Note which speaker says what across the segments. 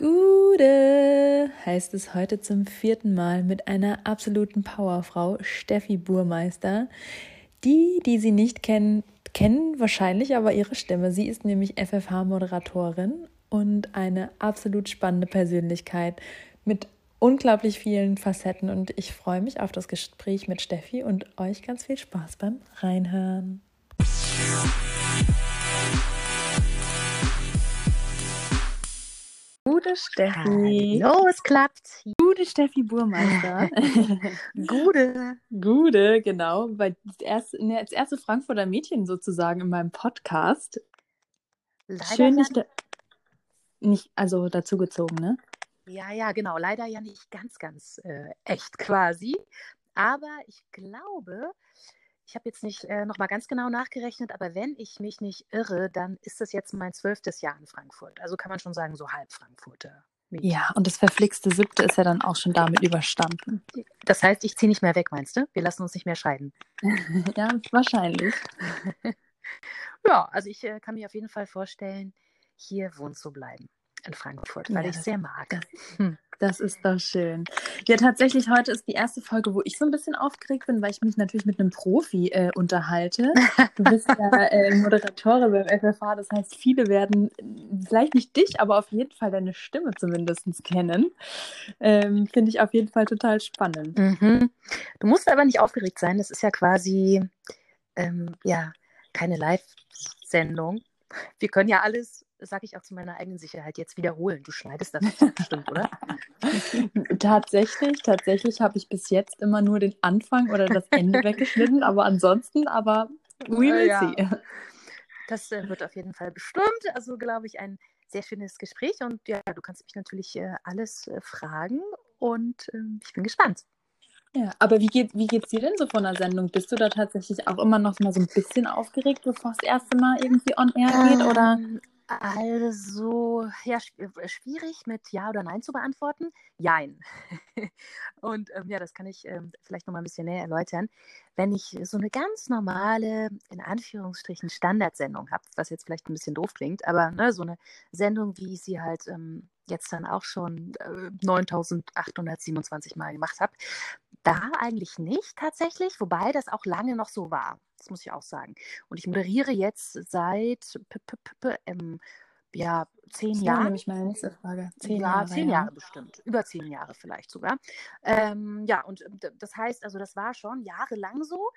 Speaker 1: Gude heißt es heute zum vierten Mal mit einer absoluten Powerfrau, Steffi Burmeister. Die, die sie nicht kennen, kennen wahrscheinlich aber ihre Stimme. Sie ist nämlich FFH-Moderatorin und eine absolut spannende Persönlichkeit mit unglaublich vielen Facetten. Und ich freue mich auf das Gespräch mit Steffi und euch ganz viel Spaß beim Reinhören. Gute Steffi.
Speaker 2: Hallo, es klappt.
Speaker 1: Gute Steffi Burmeister.
Speaker 2: Gude.
Speaker 1: Gude, genau. Weil das erste, ne, das erste Frankfurter Mädchen sozusagen in meinem Podcast.
Speaker 2: Leider
Speaker 1: Schön,
Speaker 2: ja
Speaker 1: nicht, da, nicht, also dazugezogen, ne?
Speaker 2: Ja, ja, genau. Leider ja nicht ganz, ganz äh, echt quasi. Aber ich glaube, ich habe jetzt nicht äh, nochmal ganz genau nachgerechnet, aber wenn ich mich nicht irre, dann ist das jetzt mein zwölftes Jahr in Frankfurt. Also kann man schon sagen, so halb Frankfurter.
Speaker 1: Ja, und das verflixte siebte ist ja dann auch schon damit überstanden.
Speaker 2: Das heißt, ich ziehe nicht mehr weg, meinst du? Wir lassen uns nicht mehr scheiden.
Speaker 1: ja, wahrscheinlich.
Speaker 2: Ja, also ich äh, kann mir auf jeden Fall vorstellen, hier wohnen zu bleiben in Frankfurt, weil
Speaker 1: Ja,
Speaker 2: ich sehr mag. Hm.
Speaker 1: Das ist doch schön. Ja, tatsächlich, heute ist die erste Folge, wo ich so ein bisschen aufgeregt bin, weil ich mich natürlich mit einem Profi äh, unterhalte. Du bist ja äh, Moderatorin beim FFH, das heißt, viele werden äh, vielleicht nicht dich, aber auf jeden Fall deine Stimme zumindest kennen. Ähm, Finde ich auf jeden Fall total spannend.
Speaker 2: Mhm. Du musst aber nicht aufgeregt sein. Das ist ja quasi ähm, ja keine Live-Sendung. Wir können ja alles, sage ich auch zu meiner eigenen Sicherheit, jetzt wiederholen. Du schneidest das bestimmt, oder?
Speaker 1: Tatsächlich, tatsächlich habe ich bis jetzt immer nur den Anfang oder das Ende weggeschnitten, aber ansonsten, aber we
Speaker 2: Äh,
Speaker 1: will
Speaker 2: ja.
Speaker 1: see.
Speaker 2: Das äh, wird auf jeden Fall bestimmt. Also glaube ich ein sehr schönes Gespräch und ja, du kannst mich natürlich äh, alles äh, fragen und ähm, ich bin gespannt.
Speaker 1: Ja, aber wie geht, wie geht's dir denn so von der Sendung? Bist du da tatsächlich auch immer noch mal so ein bisschen aufgeregt, bevor es das erste Mal irgendwie on air geht? Oder?
Speaker 2: Also, ja, äh, schwierig mit Ja oder Nein zu beantworten. Jein. Und ähm, ja, das kann ich ähm, vielleicht noch mal ein bisschen näher erläutern. Wenn ich so eine ganz normale, in Anführungsstrichen, Standardsendung habe, was jetzt vielleicht ein bisschen doof klingt, aber ne, so eine Sendung, wie ich sie halt ähm, jetzt dann auch schon äh, 9827 Mal gemacht habe, da eigentlich nicht tatsächlich, wobei das auch lange noch so war. Das muss ich auch sagen. Und ich moderiere jetzt seit ähm, ja, zehn
Speaker 1: Das
Speaker 2: Jahren.
Speaker 1: nämlich meine nächste Frage. Zehn
Speaker 2: ja,
Speaker 1: Jahre,
Speaker 2: zehn
Speaker 1: ja.
Speaker 2: Jahre bestimmt. Über zehn Jahre vielleicht sogar. Ähm, ja, und ähm, das heißt, also das war schon jahrelang so,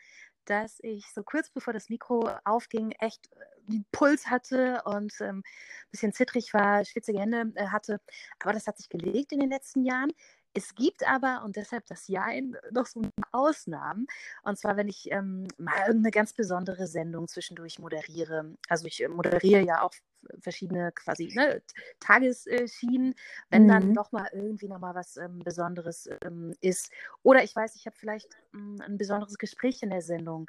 Speaker 2: dass ich so kurz bevor das Mikro aufging, echt äh, einen Puls hatte und ähm, ein bisschen zittrig war, schwitzige Hände äh, hatte. Aber das hat sich gelegt in den letzten Jahren. Es gibt aber, und deshalb das Jein, noch so Ausnahmen. Und zwar, wenn ich ähm, mal irgendeine ganz besondere Sendung zwischendurch moderiere. Also ich äh, moderiere ja auch verschiedene quasi ne, Tagesschienen, wenn dann
Speaker 1: Mhm.
Speaker 2: doch mal irgendwie noch mal was ähm, Besonderes ähm, ist. Oder ich weiß, ich habe vielleicht ähm, ein besonderes Gespräch in der Sendung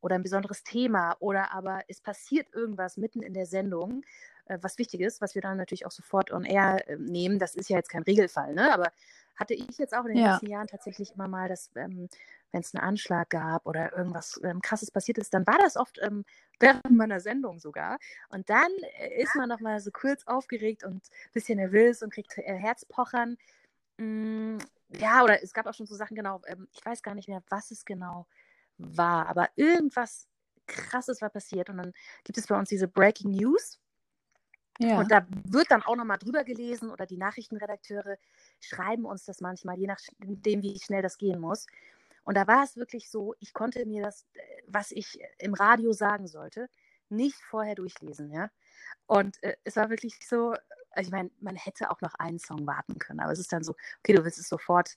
Speaker 2: oder ein besonderes Thema oder aber es passiert irgendwas mitten in der Sendung, äh, was wichtig ist, was wir dann natürlich auch sofort on air äh, nehmen. Das ist ja jetzt kein Regelfall, ne? aber hatte ich jetzt auch in den
Speaker 1: Ja.
Speaker 2: letzten Jahren tatsächlich immer mal, dass ähm, wenn es einen Anschlag gab oder irgendwas ähm, Krasses passiert ist, dann war das oft ähm, während meiner Sendung sogar. Und dann äh, ist man noch mal so kurz aufgeregt und ein bisschen nervös und kriegt äh, Herzpochern. Mm, ja, oder es gab auch schon so Sachen, genau, ähm, ich weiß gar nicht mehr, was es genau war, aber irgendwas Krasses war passiert. Und dann gibt es bei uns diese Breaking News.
Speaker 1: Ja.
Speaker 2: Und da wird dann auch nochmal drüber gelesen oder die Nachrichtenredakteure schreiben uns das manchmal, je nachdem, wie schnell das gehen muss. Und da war es wirklich so, ich konnte mir das, äh, was ich im Radio sagen sollte, nicht vorher durchlesen, ja. Und äh, es war wirklich so, also ich meine, man hätte auch noch einen Song warten können, aber es ist dann so, okay, du willst es sofort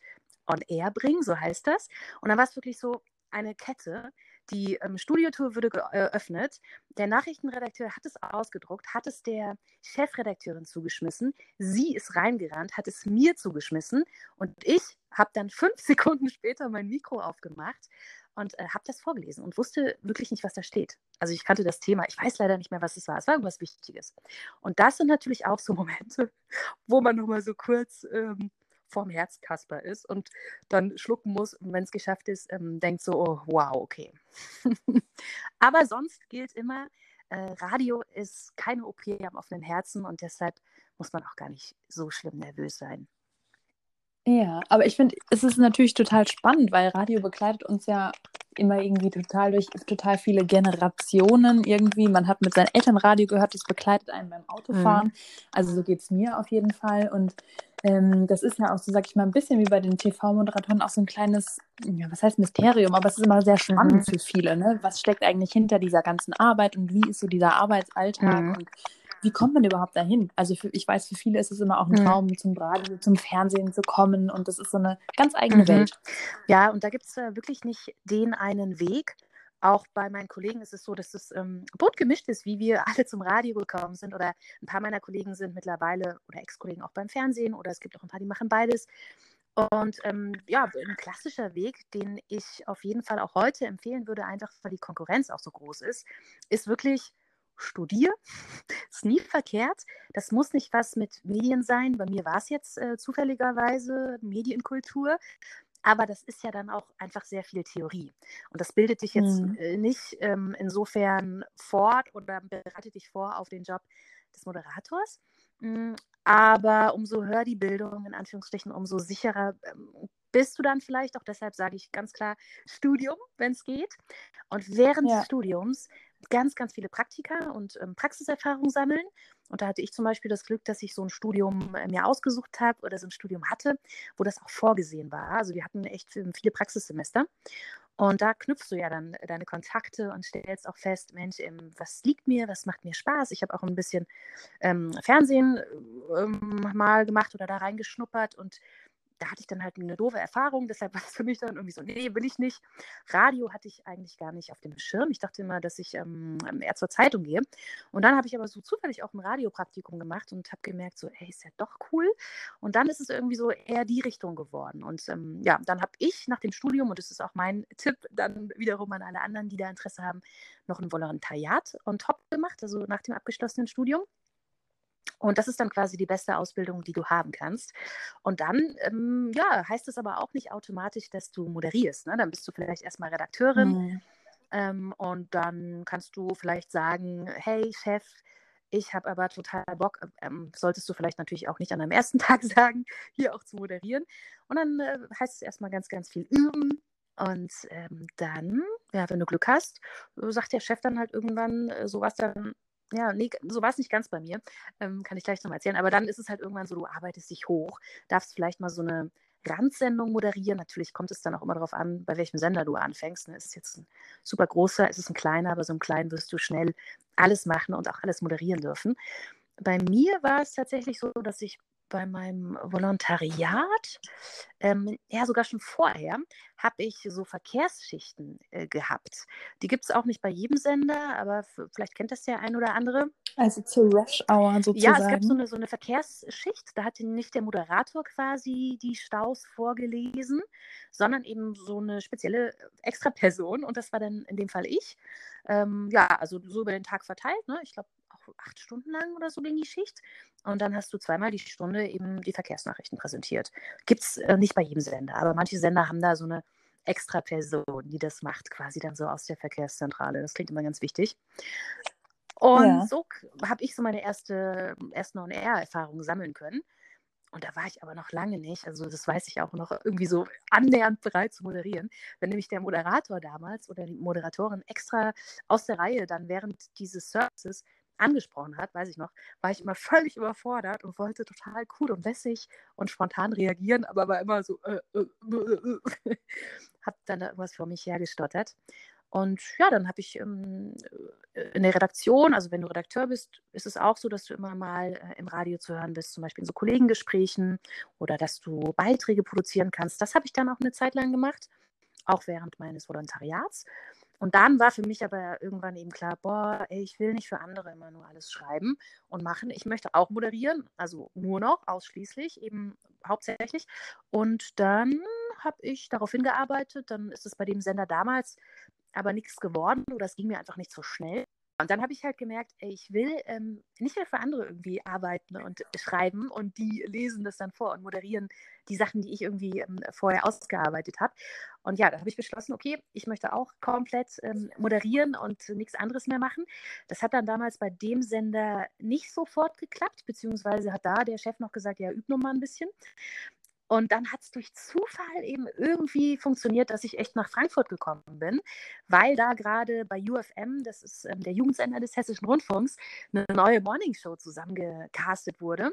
Speaker 2: on air bringen, so heißt das. Und dann war es wirklich so eine Kette, die ähm, Studiotour wurde geöffnet, der Nachrichtenredakteur hat es ausgedruckt, hat es der Chefredakteurin zugeschmissen, sie ist reingerannt, hat es mir zugeschmissen und ich habe dann fünf Sekunden später mein Mikro aufgemacht und äh, habe das vorgelesen und wusste wirklich nicht, was da steht. Also ich kannte das Thema, ich weiß leider nicht mehr, was es war. Es war irgendwas Wichtiges. Und das sind natürlich auch so Momente, wo man nochmal so kurz ähm, vorm Herzkasper ist und dann schlucken muss und wenn es geschafft ist, ähm, denkt so, oh, wow, okay. Aber sonst gilt immer, äh, Radio ist keine OP am offenen Herzen und deshalb muss man auch gar nicht so schlimm nervös sein.
Speaker 1: Ja, aber ich finde, es ist natürlich total spannend, weil Radio begleitet uns ja immer irgendwie total durch total viele Generationen irgendwie. Man hat mit seinen Eltern Radio gehört, das begleitet einen beim Autofahren. Mhm. Also so geht es mir auf jeden Fall. Und ähm, das ist ja auch so, sag ich mal, ein bisschen wie bei den TV-Moderatoren auch so ein kleines, ja, was heißt Mysterium, aber es ist immer sehr spannend mhm. für viele. Ne? Was steckt eigentlich hinter dieser ganzen Arbeit und wie ist so dieser Arbeitsalltag? Mhm. Und wie kommt man überhaupt dahin? Also für, ich weiß, für viele ist es immer auch ein mhm. Traum, zum Radio, zum Fernsehen zu kommen und das ist so eine ganz eigene mhm. Welt.
Speaker 2: Ja, und da gibt es äh, wirklich nicht den einen Weg. Auch bei meinen Kollegen ist es so, dass es ähm, bunt gemischt ist, wie wir alle zum Radio gekommen sind. Oder ein paar meiner Kollegen sind mittlerweile oder Ex-Kollegen auch beim Fernsehen oder es gibt auch ein paar, die machen beides. Und ähm, ja, ein klassischer Weg, den ich auf jeden Fall auch heute empfehlen würde, einfach weil die Konkurrenz auch so groß ist, ist wirklich studier. Ist nie verkehrt. Das muss nicht was mit Medien sein. Bei mir war es jetzt äh, zufälligerweise Medienkultur. Aber das ist ja dann auch einfach sehr viel Theorie. Und das bildet dich jetzt mhm. äh, nicht ähm, insofern fort oder bereitet dich vor auf den Job des Moderators. Mhm. Aber umso höher die Bildung, in Anführungsstrichen, umso sicherer ähm, bist du dann vielleicht. Auch deshalb sage ich ganz klar Studium, wenn es geht. Und während ja. des Studiums ganz, ganz viele Praktika und ähm, Praxiserfahrung sammeln. Und da hatte ich zum Beispiel das Glück, dass ich so ein Studium äh, mir ausgesucht habe oder so ein Studium hatte, wo das auch vorgesehen war. Also wir hatten echt viele Praxissemester. Und da knüpfst du ja dann deine Kontakte und stellst auch fest, Mensch, ähm, was liegt mir, was macht mir Spaß. Ich habe auch ein bisschen ähm, Fernsehen ähm, mal gemacht oder da reingeschnuppert und da hatte ich dann halt eine doofe Erfahrung, deshalb war es für mich dann irgendwie so, nee, will ich nicht. Radio hatte ich eigentlich gar nicht auf dem Schirm. Ich dachte immer, dass ich ähm, eher zur Zeitung gehe. Und dann habe ich aber so zufällig auch ein Radiopraktikum gemacht und habe gemerkt, so, ey, ist ja doch cool. Und dann ist es irgendwie so eher die Richtung geworden. Und ähm, ja, dann habe ich nach dem Studium, und das ist auch mein Tipp dann wiederum an alle anderen, die da Interesse haben, noch ein Volontariat on top gemacht, also nach dem abgeschlossenen Studium. Und das ist dann quasi die beste Ausbildung, die du haben kannst. Und dann, ähm, ja, heißt es aber auch nicht automatisch, dass du moderierst. Ne? Dann bist du vielleicht erstmal Redakteurin mhm. ähm, und dann kannst du vielleicht sagen, hey Chef, ich habe aber total Bock, ähm, solltest du vielleicht natürlich auch nicht an deinem ersten Tag sagen, hier auch zu moderieren. Und dann äh, heißt es erstmal ganz, ganz viel üben. Und ähm, dann, ja, wenn du Glück hast, sagt der Chef dann halt irgendwann äh, sowas dann, ja, nee, so war es nicht ganz bei mir. Ähm, kann ich gleich nochmal erzählen. Aber dann ist es halt irgendwann so, du arbeitest dich hoch, darfst vielleicht mal so eine Randsendung moderieren. Natürlich kommt es dann auch immer darauf an, bei welchem Sender du anfängst. Ne? Ist es jetzt ein super großer, ist es ein kleiner, aber so ein kleinen wirst du schnell alles machen und auch alles moderieren dürfen. Bei mir war es tatsächlich so, dass ich bei meinem Volontariat, ähm, ja sogar schon vorher, habe ich so Verkehrsschichten äh, gehabt. Die gibt es auch nicht bei jedem Sender, aber vielleicht kennt das der ein oder andere.
Speaker 1: Also zur Rush-Hour sozusagen.
Speaker 2: Ja, es gab so eine, so eine Verkehrsschicht. Da hat nicht der Moderator quasi die Staus vorgelesen, sondern eben so eine spezielle Extraperson. Und das war dann in dem Fall ich. Ähm, ja, also so über den Tag verteilt. Ne? Ich glaube, acht Stunden lang oder so ging die Schicht. Und dann hast du zweimal die Stunde eben die Verkehrsnachrichten präsentiert. Gibt es äh, nicht bei jedem Sender, aber manche Sender haben da so eine extra Person, die das macht, quasi dann so aus der Verkehrszentrale. Das klingt immer ganz wichtig. Und ja. so habe ich so meine erste, ersten On-Air-Erfahrungen sammeln können. Und da war ich aber noch lange nicht, also das weiß ich auch noch, irgendwie so annähernd bereit zu moderieren. Wenn nämlich der Moderator damals oder die Moderatorin extra aus der Reihe dann während dieses Services angesprochen hat, weiß ich noch, war ich immer völlig überfordert und wollte total cool und lässig und spontan reagieren, aber war immer so, äh, äh, äh, äh hab dann da irgendwas vor mich hergestottert. Und ja, dann habe ich ähm, äh, in der Redaktion, also wenn du Redakteur bist, ist es auch so, dass du immer mal äh, im Radio zu hören bist, zum Beispiel in so Kollegengesprächen oder dass du Beiträge produzieren kannst. Das habe ich dann auch eine Zeit lang gemacht, auch während meines Volontariats. Und dann war für mich aber irgendwann eben klar, boah, ich will nicht für andere immer nur alles schreiben und machen. Ich möchte auch moderieren, also nur noch, ausschließlich, eben hauptsächlich. Und dann habe ich darauf hingearbeitet. Dann ist es bei dem Sender damals aber nichts geworden oder es ging mir einfach nicht so schnell. Und dann habe ich halt gemerkt, ey, ich will ähm, nicht mehr für andere irgendwie arbeiten und schreiben und die lesen das dann vor und moderieren die Sachen, die ich irgendwie ähm, vorher ausgearbeitet habe. Und ja, da habe ich beschlossen, okay, ich möchte auch komplett ähm, moderieren und nichts anderes mehr machen. Das hat dann damals bei dem Sender nicht sofort geklappt, beziehungsweise hat da der Chef noch gesagt, ja, üb noch mal ein bisschen. Und dann hat es durch Zufall eben irgendwie funktioniert, dass ich echt nach Frankfurt gekommen bin, weil da gerade bei UFM, das ist ähm, der Jugendsender des Hessischen Rundfunks, eine neue Morningshow zusammengecastet wurde.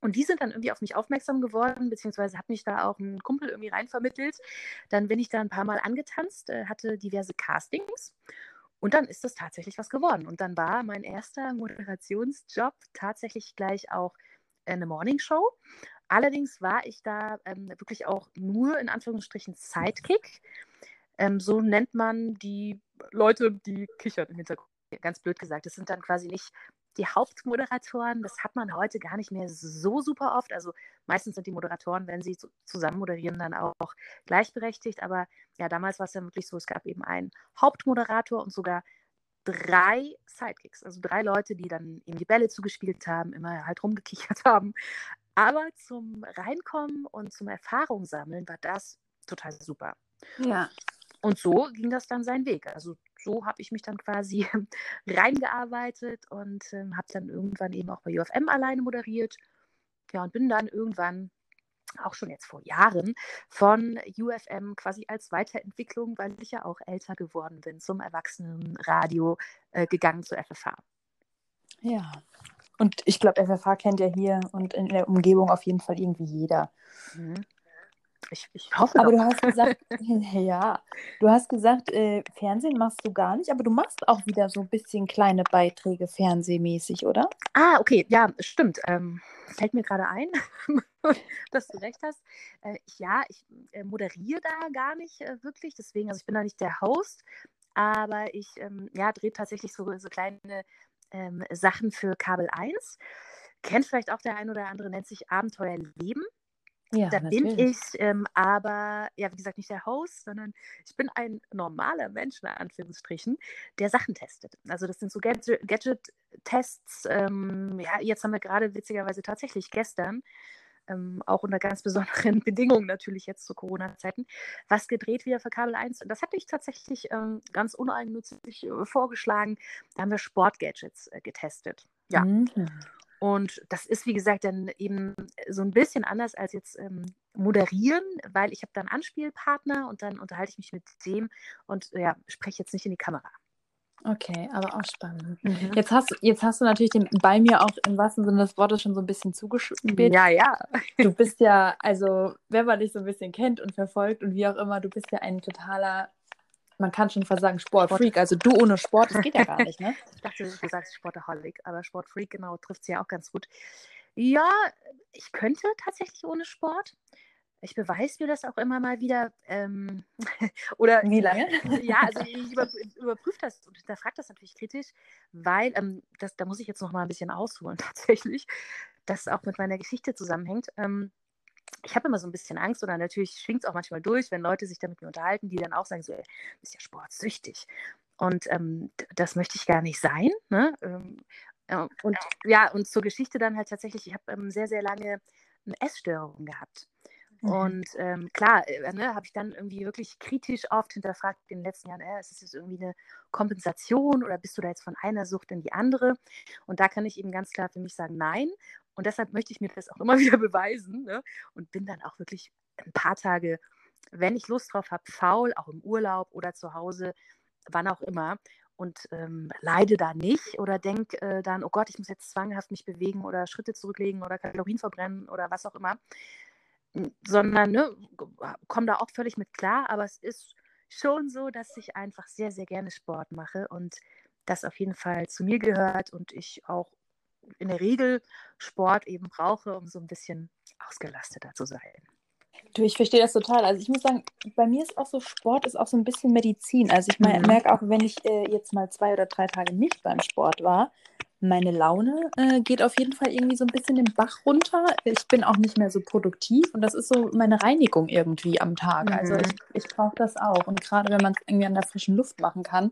Speaker 2: Und die sind dann irgendwie auf mich aufmerksam geworden, beziehungsweise hat mich da auch ein Kumpel irgendwie reinvermittelt. Dann bin ich da ein paar Mal angetanzt, äh, hatte diverse Castings. Und dann ist das tatsächlich was geworden. Und dann war mein erster Moderationsjob tatsächlich gleich auch eine Morningshow. Allerdings war ich da ähm, wirklich auch nur in Anführungsstrichen Sidekick. Ähm, so nennt man die Leute, die kichern im Hintergrund. Ganz blöd gesagt. Das sind dann quasi nicht die Hauptmoderatoren. Das hat man heute gar nicht mehr so super oft. Also meistens sind die Moderatoren, wenn sie zusammen moderieren, dann auch gleichberechtigt. Aber ja, damals war es dann wirklich so, es gab eben einen Hauptmoderator und sogar drei Sidekicks, also drei Leute, die dann ihm die Bälle zugespielt haben, immer halt rumgekichert haben. Aber zum Reinkommen und zum Erfahrung sammeln war das total super.
Speaker 1: Ja.
Speaker 2: Und so ging das dann seinen Weg. Also so habe ich mich dann quasi reingearbeitet und äh, habe dann irgendwann eben auch bei UFM alleine moderiert. Ja, und bin dann irgendwann auch schon jetzt vor Jahren von UFM quasi als Weiterentwicklung, weil ich ja auch älter geworden bin, zum Erwachsenenradio äh, gegangen zur FFH.
Speaker 1: Ja, und ich glaube, FFH kennt ja hier und in der Umgebung auf jeden Fall irgendwie jeder.
Speaker 2: Mhm. Ich, ich hoffe.
Speaker 1: Aber doch. du hast gesagt, ja, du hast gesagt, äh, Fernsehen machst du gar nicht, aber du machst auch wieder so ein bisschen kleine Beiträge fernsehmäßig, oder?
Speaker 2: Ah, okay, ja, stimmt. Ähm, fällt mir gerade ein, dass du recht hast. Äh, ja, ich äh, moderiere da gar nicht äh, wirklich, deswegen, also ich bin da nicht der Host, aber ich ähm, ja, drehe tatsächlich so, so kleine ähm, Sachen für Kabel 1. Kennt vielleicht auch der ein oder andere, nennt sich Abenteuer Leben.
Speaker 1: Ja,
Speaker 2: da
Speaker 1: natürlich.
Speaker 2: bin ich ähm, aber, ja, wie gesagt, nicht der Host, sondern ich bin ein normaler Mensch, in Anführungsstrichen, der Sachen testet. Also das sind so Gadget-Tests. Ähm, ja, jetzt haben wir gerade witzigerweise tatsächlich gestern, ähm, auch unter ganz besonderen Bedingungen natürlich jetzt zu Corona-Zeiten, was gedreht wieder für Kabel 1. Und das hatte ich tatsächlich ähm, ganz uneigennützig äh, vorgeschlagen. Da haben wir Sportgadgets äh, getestet. Ja.
Speaker 1: Mhm.
Speaker 2: Und das ist, wie gesagt, dann eben so ein bisschen anders als jetzt ähm, moderieren, weil ich habe dann Anspielpartner und dann unterhalte ich mich mit dem und ja, spreche jetzt nicht in die Kamera.
Speaker 1: Okay, aber auch spannend. Mhm. Jetzt, hast, jetzt hast du natürlich den, bei mir auch im wahrsten Sinne des Wortes schon so ein bisschen zugespielt.
Speaker 2: Ja, ja.
Speaker 1: Du bist ja, also, wenn man dich so ein bisschen kennt und verfolgt und wie auch immer, du bist ja ein totaler man kann schon fast sagen Sportfreak. Also du ohne Sport, das geht ja gar nicht, ne?
Speaker 2: ich dachte, du sagst Sportaholic, aber Sportfreak, genau, trifft sie ja auch ganz gut. Ja, ich könnte tatsächlich ohne Sport. Ich beweise mir das auch immer mal wieder. Ähm, oder
Speaker 1: wie lange?
Speaker 2: ja, also ich über, überprüfe das und hinterfrage das natürlich kritisch, weil ähm, das, da muss ich jetzt noch mal ein bisschen ausholen tatsächlich, das auch mit meiner Geschichte zusammenhängt. Ähm, ich habe immer so ein bisschen Angst oder natürlich schwingt es auch manchmal durch, wenn Leute sich damit mir unterhalten, die dann auch sagen, so, ey, du bist ja sportsüchtig. Und ähm, das möchte ich gar nicht sein. Ne? Ähm, äh, und ja, und zur Geschichte dann halt tatsächlich, ich habe ähm, sehr, sehr lange eine Essstörung gehabt. Mhm. Und ähm, klar, äh, ne, habe ich dann irgendwie wirklich kritisch oft hinterfragt in den letzten Jahren, äh, ist das jetzt irgendwie eine Kompensation oder bist du da jetzt von einer Sucht in die andere? Und da kann ich eben ganz klar für mich sagen, nein. Und deshalb möchte ich mir das auch immer wieder beweisen ne? und bin dann auch wirklich ein paar Tage, wenn ich Lust drauf habe, faul, auch im Urlaub oder zu Hause, wann auch immer. Und ähm, leide da nicht oder denke äh, dann, oh Gott, ich muss jetzt zwanghaft mich bewegen oder Schritte zurücklegen oder Kalorien verbrennen oder was auch immer. Sondern ne, komme da auch völlig mit klar, aber es ist schon so, dass ich einfach sehr, sehr gerne Sport mache und das auf jeden Fall zu mir gehört und ich auch in der Regel Sport eben brauche, um so ein bisschen ausgelasteter zu sein.
Speaker 1: Du, ich verstehe das total. Also ich muss sagen, bei mir ist auch so, Sport ist auch so ein bisschen Medizin. Also ich mhm. merke auch, wenn ich äh, jetzt mal zwei oder drei Tage nicht beim Sport war, meine Laune äh, geht auf jeden Fall irgendwie so ein bisschen den Bach runter. Ich bin auch nicht mehr so produktiv und das ist so meine Reinigung irgendwie am Tag. Also mhm. Also ich, ich brauche das auch. Und gerade wenn man es irgendwie an der frischen Luft machen kann.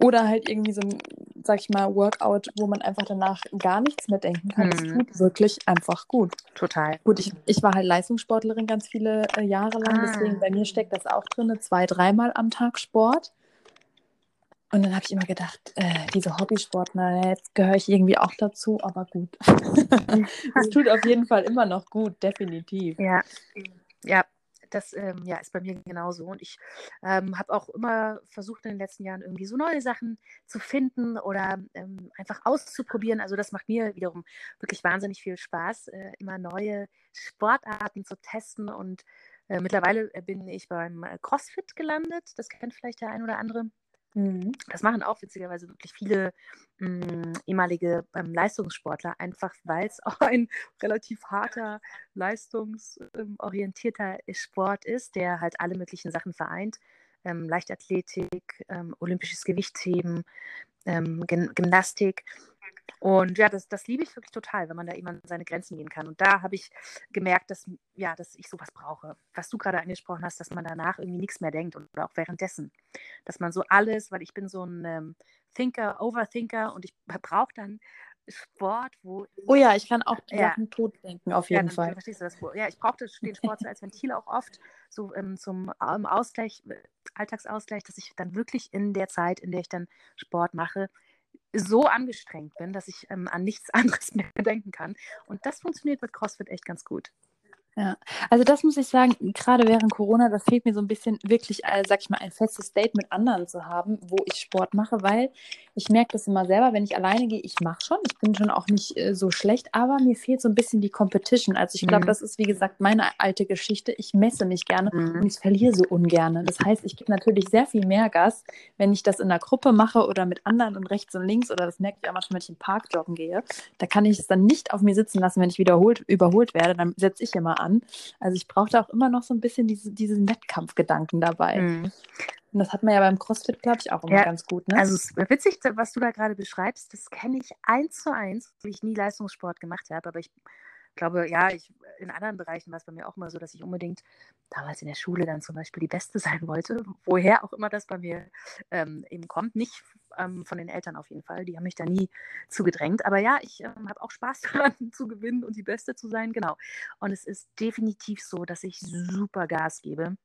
Speaker 1: Oder halt irgendwie so ein, sag ich mal, Workout, wo man einfach danach gar nichts mehr denken kann. Es
Speaker 2: Mhm.
Speaker 1: tut wirklich einfach gut.
Speaker 2: Total.
Speaker 1: Gut, ich, ich war halt Leistungssportlerin ganz viele äh, Jahre lang,
Speaker 2: Ah.
Speaker 1: deswegen bei mir steckt das auch drin, zwei, dreimal am Tag Sport. Und dann habe ich immer gedacht, äh, diese Hobbysportler, jetzt gehöre ich irgendwie auch dazu, aber gut. Es tut auf jeden Fall immer noch gut, definitiv.
Speaker 2: Ja, ja, das ähm, ja, ist bei mir genauso. Und ich ähm, habe auch immer versucht in den letzten Jahren irgendwie so neue Sachen zu finden oder ähm, einfach auszuprobieren. Also das macht mir wiederum wirklich wahnsinnig viel Spaß, äh, immer neue Sportarten zu testen. Und äh, mittlerweile äh, bin ich beim äh, CrossFit gelandet. Das kennt vielleicht der ein oder andere.
Speaker 1: Mhm.
Speaker 2: Das machen auch witzigerweise wirklich viele mh, ehemalige ähm, Leistungssportler, einfach weil es auch ein relativ harter, leistungsorientierter Sport ist, der halt alle möglichen Sachen vereint. Ähm, Leichtathletik, ähm, olympisches Gewichtheben, ähm, Gym Gymnastik. Und ja, das, das liebe ich wirklich total, wenn man da eben an seine Grenzen gehen kann. Und da habe ich gemerkt, dass, ja, dass ich sowas brauche. Was du gerade angesprochen hast, dass man danach irgendwie nichts mehr denkt oder auch währenddessen. Dass man so alles, weil ich bin so ein ähm, Thinker, Overthinker und ich brauche dann Sport, wo.
Speaker 1: Oh ja, ich kann auch
Speaker 2: Ja.
Speaker 1: Sachen tot denken, auf
Speaker 2: Ja,
Speaker 1: jeden
Speaker 2: dann,
Speaker 1: Fall.
Speaker 2: dann verstehst du das wohl. Ja, ich brauche das- den Sport so als Ventil auch oft, so ähm, zum ähm, Ausgleich, äh, Alltagsausgleich, dass ich dann wirklich in der Zeit, in der ich dann Sport mache, so angestrengt bin, dass ich ähm, an nichts anderes mehr denken kann. Und das funktioniert mit CrossFit echt ganz gut.
Speaker 1: Also das muss ich sagen, gerade während Corona, das fehlt mir so ein bisschen wirklich, äh, sag ich mal, ein festes Date mit anderen zu haben, wo ich Sport mache, weil ich merke das immer selber, wenn ich alleine gehe, ich mache schon, ich bin schon auch nicht äh, so schlecht, aber mir fehlt so ein bisschen die Competition. Also ich glaube,
Speaker 2: Mhm.
Speaker 1: das ist, wie gesagt, meine alte Geschichte. Ich messe mich gerne und
Speaker 2: Mhm.
Speaker 1: ich verliere so ungerne. Das heißt, ich gebe natürlich sehr viel mehr Gas, wenn ich das in einer Gruppe mache oder mit anderen und rechts und links oder das merke ich auch manchmal, wenn ich im Park joggen gehe. Da kann ich es dann nicht auf mir sitzen lassen, wenn ich wiederholt, überholt werde. Dann setze ich immer an. Also ich brauchte auch immer noch so ein bisschen diese, diesen Wettkampfgedanken dabei.
Speaker 2: Mhm.
Speaker 1: Und das hat man ja beim CrossFit, glaube ich, auch immer
Speaker 2: Ja,
Speaker 1: ganz gut. Ne?
Speaker 2: Also es ist witzig, was du da gerade beschreibst, das kenne ich eins zu eins, weil ich nie Leistungssport gemacht habe, aber ich glaube, ja, ich, in anderen Bereichen war es bei mir auch immer so, dass ich unbedingt damals in der Schule dann zum Beispiel die Beste sein wollte, woher auch immer das bei mir ähm, eben kommt. Nicht ähm, von den Eltern auf jeden Fall, die haben mich da nie zugedrängt. Aber ja, ich ähm, habe auch Spaß daran zu gewinnen und die Beste zu sein, genau. Und es ist definitiv so, dass ich super Gas gebe,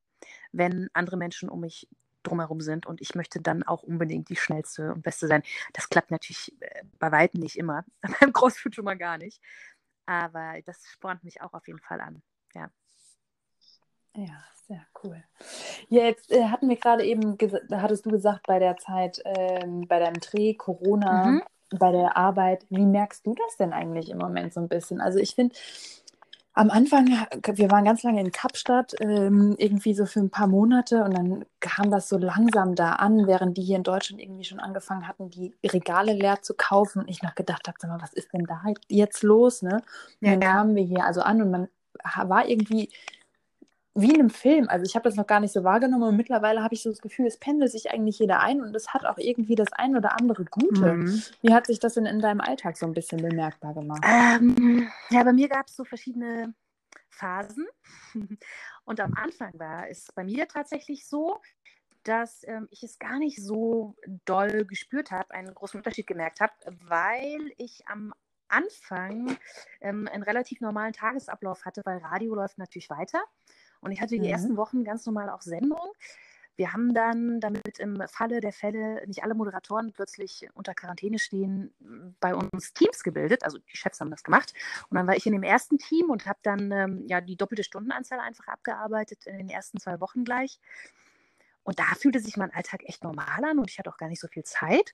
Speaker 2: wenn andere Menschen um mich drumherum sind und ich möchte dann auch unbedingt die schnellste und beste sein. Das klappt natürlich äh, bei weitem nicht immer, beim CrossFit schon mal gar nicht. Aber das spornt mich auch auf jeden Fall an. Ja.
Speaker 1: Ja, sehr cool. Ja, jetzt äh, hatten wir gerade eben, hattest du gesagt, bei der Zeit, ähm, bei deinem Dreh, Corona,
Speaker 2: Mhm.
Speaker 1: bei der Arbeit, wie merkst du das denn eigentlich im Moment so ein bisschen? Also ich finde, am Anfang, wir waren ganz lange in Kapstadt, ähm, irgendwie so für ein paar Monate und dann kam das so langsam da an, während die hier in Deutschland irgendwie schon angefangen hatten, die Regale leer zu kaufen und ich noch gedacht habe, sag mal, was ist denn da jetzt los, ne? Und dann
Speaker 2: Ja.
Speaker 1: kamen wir hier also an und man war irgendwie wie in einem Film. Also ich habe das noch gar nicht so wahrgenommen und mittlerweile habe ich so das Gefühl, es pendelt sich eigentlich jeder ein und es hat auch irgendwie das ein oder andere Gute.
Speaker 2: Mhm.
Speaker 1: Wie hat sich das denn in deinem Alltag so ein bisschen bemerkbar gemacht?
Speaker 2: Ähm, ja, bei mir gab es so verschiedene Phasen. Und am Anfang war es bei mir tatsächlich so, dass ähm, ich es gar nicht so doll gespürt habe, einen großen Unterschied gemerkt habe, weil ich am Anfang ähm, einen relativ normalen Tagesablauf hatte, weil Radio läuft natürlich weiter. Und ich hatte die
Speaker 1: Mhm.
Speaker 2: ersten Wochen ganz normal auch Sendung. Wir haben dann, damit im Falle der Fälle nicht alle Moderatoren plötzlich unter Quarantäne stehen, bei uns Teams gebildet. Also die Chefs haben das gemacht. Und dann war ich in dem ersten Team und habe dann ähm, ja die doppelte Stundenanzahl einfach abgearbeitet in den ersten zwei Wochen gleich. Und da fühlte sich mein Alltag echt normal an und ich hatte auch gar nicht so viel Zeit.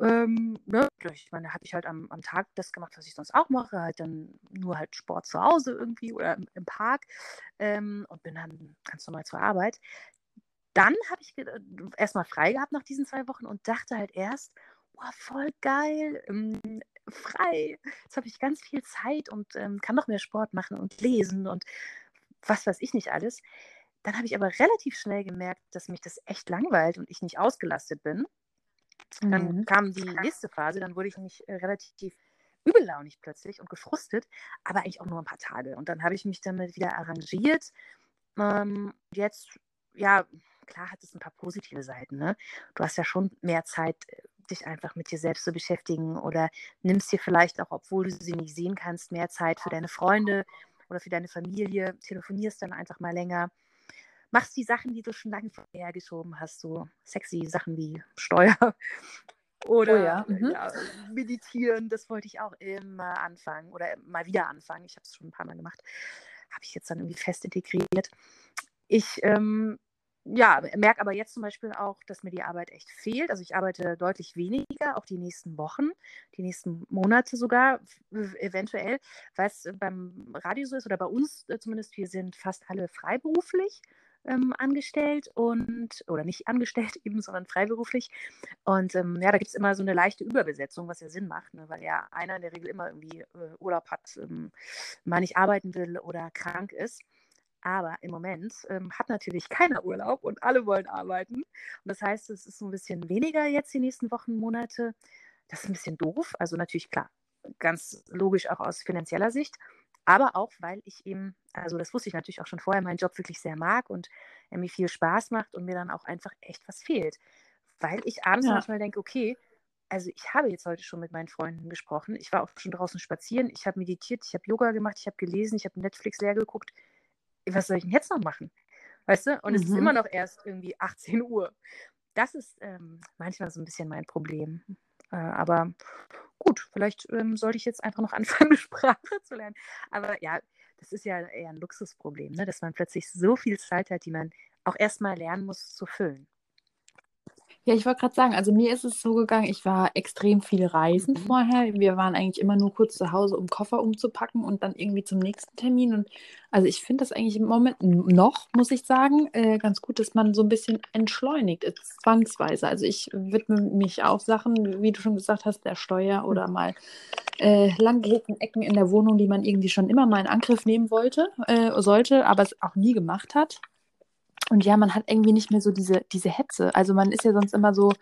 Speaker 2: Ähm, ne? Ich meine, da habe ich halt am, am Tag das gemacht, was ich sonst auch mache, halt dann nur halt Sport zu Hause irgendwie oder im, im Park ähm, und bin dann ganz normal zur Arbeit. Dann habe ich erstmal frei gehabt nach diesen zwei Wochen und dachte halt erst, wow, voll geil, ähm, frei. Jetzt habe ich ganz viel Zeit und ähm, kann noch mehr Sport machen und lesen und was weiß ich nicht alles. Dann habe ich aber relativ schnell gemerkt, dass mich das echt langweilt und ich nicht ausgelastet bin. Dann
Speaker 1: Mhm.
Speaker 2: kam die nächste Phase, dann wurde ich nämlich äh, relativ übellaunig plötzlich und gefrustet, aber eigentlich auch nur ein paar Tage. Und dann habe ich mich damit wieder arrangiert. Ähm, jetzt, ja, klar hat es ein paar positive Seiten. Ne? Du hast ja schon mehr Zeit, äh, dich einfach mit dir selbst zu beschäftigen oder nimmst dir vielleicht auch, obwohl du sie nicht sehen kannst, mehr Zeit für deine Freunde oder für deine Familie, telefonierst dann einfach mal länger, machst die Sachen, die du schon lange vorher geschoben hast, so sexy Sachen wie Steuer oder oh ja. Mhm. Ja, meditieren, das wollte ich auch immer anfangen oder mal wieder anfangen. Ich habe es schon ein paar Mal gemacht. Habe ich jetzt dann irgendwie fest integriert. Ich ähm, ja, merke aber jetzt zum Beispiel auch, dass mir die Arbeit echt fehlt. Also ich arbeite deutlich weniger, auch die nächsten Wochen, die nächsten Monate sogar, eventuell, weil es beim Radio so ist oder bei uns äh, zumindest, wir sind fast alle freiberuflich ähm, angestellt und, oder nicht angestellt eben, sondern freiberuflich. Und ähm, ja, da gibt es immer so eine leichte Überbesetzung, was ja Sinn macht, ne? weil ja einer in der Regel immer irgendwie äh, Urlaub hat, ähm, mal nicht arbeiten will oder krank ist. Aber im Moment ähm, hat natürlich keiner Urlaub und alle wollen arbeiten. Und das heißt, es ist so ein bisschen weniger jetzt die nächsten Wochen, Monate. Das ist ein bisschen doof. Also natürlich klar, ganz logisch auch aus finanzieller Sicht. Aber auch, weil ich eben, also das wusste ich natürlich auch schon vorher, meinen Job wirklich sehr mag und er mir viel Spaß macht und mir dann auch einfach echt was fehlt. Weil ich abends ja. manchmal denke, okay, also ich habe jetzt heute schon mit meinen Freunden gesprochen. Ich war auch schon draußen spazieren, ich habe meditiert, ich habe Yoga gemacht, ich habe gelesen, ich habe Netflix leer geguckt was soll ich denn jetzt noch machen? Weißt du? Und mhm. es ist immer mhm. noch erst irgendwie 18 Uhr. Das ist ähm, manchmal so ein bisschen mein Problem. Äh, aber gut, vielleicht ähm, sollte ich jetzt einfach noch anfangen, eine Sprache zu lernen. Aber ja, das ist ja eher ein Luxusproblem, ne? dass man plötzlich so viel Zeit hat, die man auch erstmal lernen muss zu füllen.
Speaker 1: Ja, ich wollte gerade sagen, also mir ist es so gegangen, ich war extrem viel reisen mhm. vorher. Wir waren eigentlich immer nur kurz zu Hause, um Koffer umzupacken und dann irgendwie zum nächsten Termin. Und also ich finde das eigentlich im Moment noch, muss ich sagen, äh, ganz gut, dass man so ein bisschen entschleunigt ist, zwangsweise. Also ich widme mich auch Sachen, wie du schon gesagt hast, der Steuer oder mal äh, langgehegten Ecken in der Wohnung, die man irgendwie schon immer mal in Angriff nehmen wollte, äh, sollte, aber es auch nie gemacht hat. Und ja, man hat irgendwie nicht mehr so diese, diese Hetze. Also man ist ja sonst immer so,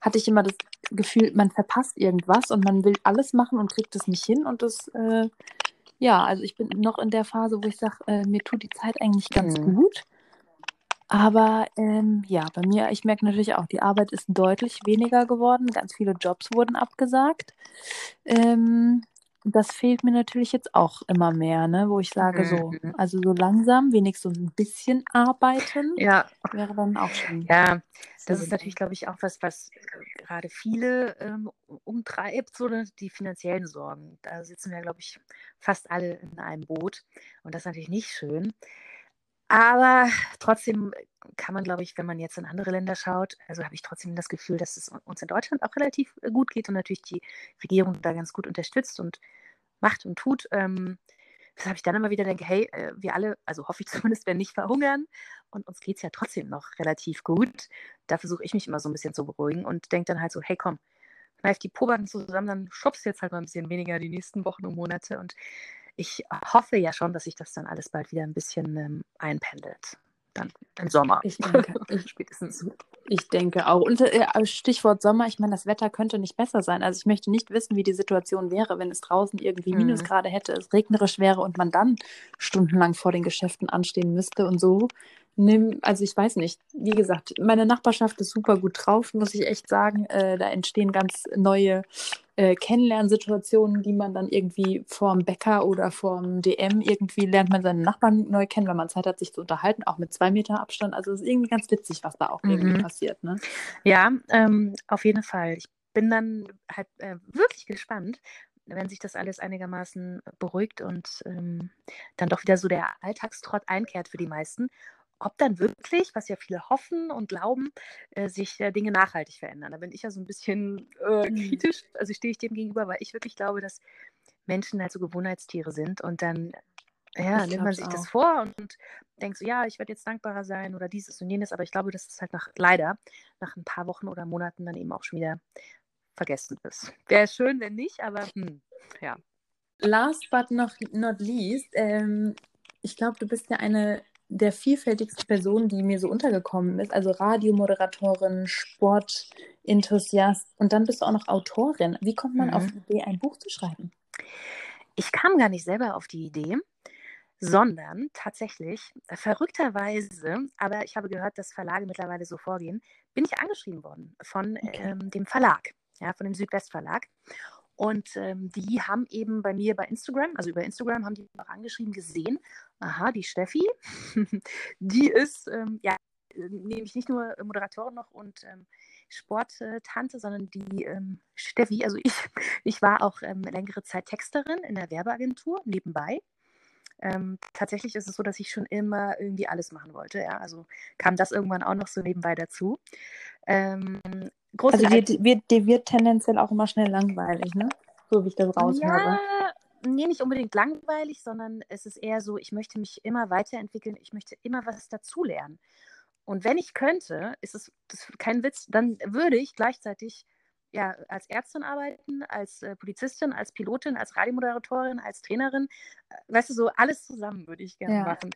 Speaker 1: hatte ich immer das Gefühl, man verpasst irgendwas und man will alles machen und kriegt es nicht hin. Und das, äh, ja, also ich bin noch in der Phase, wo ich sage, äh, mir tut die Zeit eigentlich ganz mhm. gut. Aber ähm, ja, bei mir, ich merke natürlich auch, die Arbeit ist deutlich weniger geworden. Ganz viele Jobs wurden abgesagt. Ähm, das fehlt mir natürlich jetzt auch immer mehr, ne? wo ich sage, so, mhm. also so langsam, wenigstens so ein bisschen arbeiten,
Speaker 2: ja.
Speaker 1: wäre dann auch schon.
Speaker 2: Ja, das ist natürlich, glaube ich, auch was, was gerade viele ähm, umtreibt, so ne? die finanziellen Sorgen. Da sitzen wir, glaube ich, fast alle in einem Boot und das ist natürlich nicht schön. Aber trotzdem kann man, glaube ich, wenn man jetzt in andere Länder schaut, also habe ich trotzdem das Gefühl, dass es uns in Deutschland auch relativ äh, gut geht und natürlich die Regierung da ganz gut unterstützt und macht und tut. Ähm, weshalb ich dann immer wieder denke, hey, äh, wir alle, also hoffe ich zumindest, werden nicht verhungern und uns geht es ja trotzdem noch relativ gut. Da versuche ich mich immer so ein bisschen zu beruhigen und denke dann halt so, hey komm, kneif die Pobacken zusammen, dann schubst jetzt halt mal ein bisschen weniger die nächsten Wochen und Monate und ich hoffe ja schon, dass sich das dann alles bald wieder ein bisschen ähm, einpendelt. Dann im Sommer.
Speaker 1: Ich denke, ich, spätestens. Ich denke auch. Und äh, Stichwort Sommer, ich meine, das Wetter könnte nicht besser sein. Also ich möchte nicht wissen, wie die Situation wäre, wenn es draußen irgendwie mhm. Minusgrade hätte, es regnerisch wäre und man dann stundenlang vor den Geschäften anstehen müsste und so nimm, also ich weiß nicht, wie gesagt, meine Nachbarschaft ist super gut drauf, muss ich echt sagen. Äh, da entstehen ganz neue äh, Kennenlernsituationen, die man dann irgendwie vorm Bäcker oder vorm DM irgendwie lernt man seine Nachbarn neu kennen, wenn man Zeit hat, sich zu unterhalten, auch mit zwei Meter Abstand. Also es ist irgendwie ganz witzig, was da auch mhm. irgendwie passiert. Ne?
Speaker 2: Ja, ähm, auf jeden Fall. Ich bin dann halt äh, wirklich gespannt, wenn sich das alles einigermaßen beruhigt und ähm, dann doch wieder so der Alltagstrott einkehrt für die meisten ob dann wirklich, was ja viele hoffen und glauben, äh, sich äh, Dinge nachhaltig verändern. Da bin ich ja so ein bisschen äh, mhm. kritisch, also stehe ich dem gegenüber, weil ich wirklich glaube, dass Menschen halt so Gewohnheitstiere sind und dann ja, nimmt man sich auch. das vor und denkt so, ja, ich werde jetzt dankbarer sein oder dieses und jenes, aber ich glaube, dass es halt nach, leider nach ein paar Wochen oder Monaten dann eben auch schon wieder vergessen ist. Wäre schön, wenn nicht, aber hm, ja.
Speaker 1: Last but not, not least, ähm, ich glaube, du bist ja eine der vielfältigsten Person, die mir so untergekommen ist. Also Radiomoderatorin, Sportenthusiast und dann bist du auch noch Autorin. Wie kommt man mhm. auf die Idee, ein Buch zu schreiben?
Speaker 2: Ich kam gar nicht selber auf die Idee, sondern tatsächlich, verrückterweise, aber ich habe gehört, dass Verlage mittlerweile so vorgehen, bin ich angeschrieben worden von okay. ähm, dem Verlag, ja, von dem Südwestverlag. Und ähm, die haben eben bei mir bei Instagram, also über Instagram haben die auch angeschrieben, gesehen, aha, die Steffi, die ist, ähm, ja, nämlich nicht nur Moderatorin noch und ähm, Sporttante, sondern die ähm, Steffi, also ich, ich war auch ähm, längere Zeit Texterin in der Werbeagentur nebenbei. Ähm, tatsächlich ist es so, dass ich schon immer irgendwie alles machen wollte. Ja? Also kam das irgendwann auch noch so nebenbei dazu. Ähm,
Speaker 1: also dir, wird, dir wird tendenziell auch immer schnell langweilig, ne? So wie ich das raushöre.
Speaker 2: Ja, nee, nicht unbedingt langweilig, sondern es ist eher so, ich möchte mich immer weiterentwickeln, ich möchte immer was dazulernen. Und wenn ich könnte, ist es kein Witz, dann würde ich gleichzeitig ja, als Ärztin arbeiten, als äh, Polizistin, als Pilotin, als Radiomoderatorin, als Trainerin. Äh, weißt du, so alles zusammen würde ich gerne ja. machen.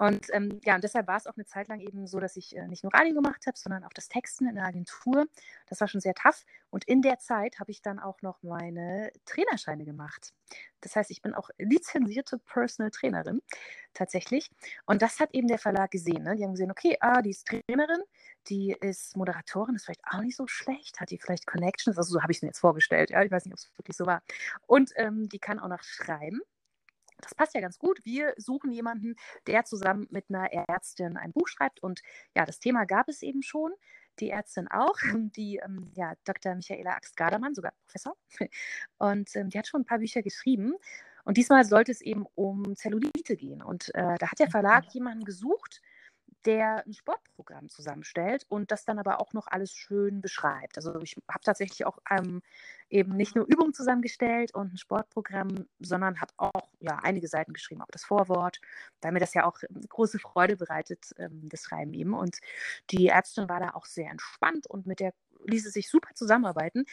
Speaker 2: Und ähm, ja, und deshalb war es auch eine Zeit lang eben so, dass ich äh, nicht nur Radio gemacht habe, sondern auch das Texten in der Agentur. Das war schon sehr tough. Und in der Zeit habe ich dann auch noch meine Trainerscheine gemacht. Das heißt, ich bin auch lizenzierte Personal Trainerin tatsächlich. Und das hat eben der Verlag gesehen. Ne? Die haben gesehen, okay, ah, die ist Trainerin, die ist Moderatorin, ist vielleicht auch nicht so schlecht, hat die vielleicht Connections, also so habe ich es mir jetzt vorgestellt. Ja? Ich weiß nicht, ob es wirklich so war. Und ähm, die kann auch noch schreiben das passt ja ganz gut. Wir suchen jemanden, der zusammen mit einer Ärztin ein Buch schreibt. Und ja, das Thema gab es eben schon. Die Ärztin auch, die ähm, ja, Dr. Michaela Axt-Gardermann, sogar Professor. Und ähm, die hat schon ein paar Bücher geschrieben. Und diesmal sollte es eben um Zellulite gehen. Und äh, da hat der Verlag jemanden gesucht, der ein Sportprogramm zusammenstellt und das dann aber auch noch alles schön beschreibt. Also ich habe tatsächlich auch ähm, eben nicht nur Übungen zusammengestellt und ein Sportprogramm, sondern habe auch ja einige Seiten geschrieben, auch das Vorwort, weil mir das ja auch große Freude bereitet, ähm, das Schreiben eben. Und die Ärztin war da auch sehr entspannt und mit der ließ es sich super zusammenarbeiten.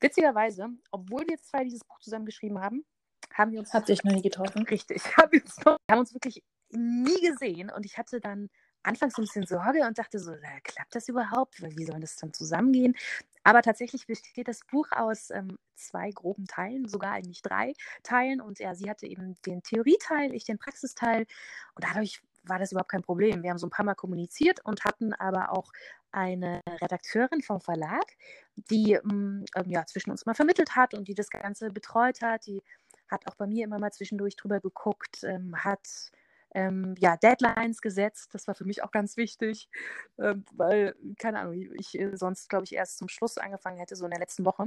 Speaker 2: Witzigerweise, obwohl wir zwei dieses Buch zusammengeschrieben haben, haben wir uns.
Speaker 1: Hat sich noch nie getroffen.
Speaker 2: Richtig. Haben wir, uns, haben uns wirklich nie gesehen und ich hatte dann anfangs ein bisschen Sorge und dachte so, na, klappt das überhaupt? Wie soll das dann zusammengehen? Aber tatsächlich besteht das Buch aus ähm, zwei groben Teilen, sogar eigentlich drei Teilen. Und ja, sie hatte eben den Theorieteil, ich den Praxisteil. Und dadurch war das überhaupt kein Problem. Wir haben so ein paar Mal kommuniziert und hatten aber auch eine Redakteurin vom Verlag, die ähm, ja, zwischen uns mal vermittelt hat und die das Ganze betreut hat. Die hat auch bei mir immer mal zwischendurch drüber geguckt, ähm, hat ähm, ja, Deadlines gesetzt. Das war für mich auch ganz wichtig, äh, weil, keine Ahnung, ich äh, sonst, glaube ich, erst zum Schluss angefangen hätte, so in der letzten Woche.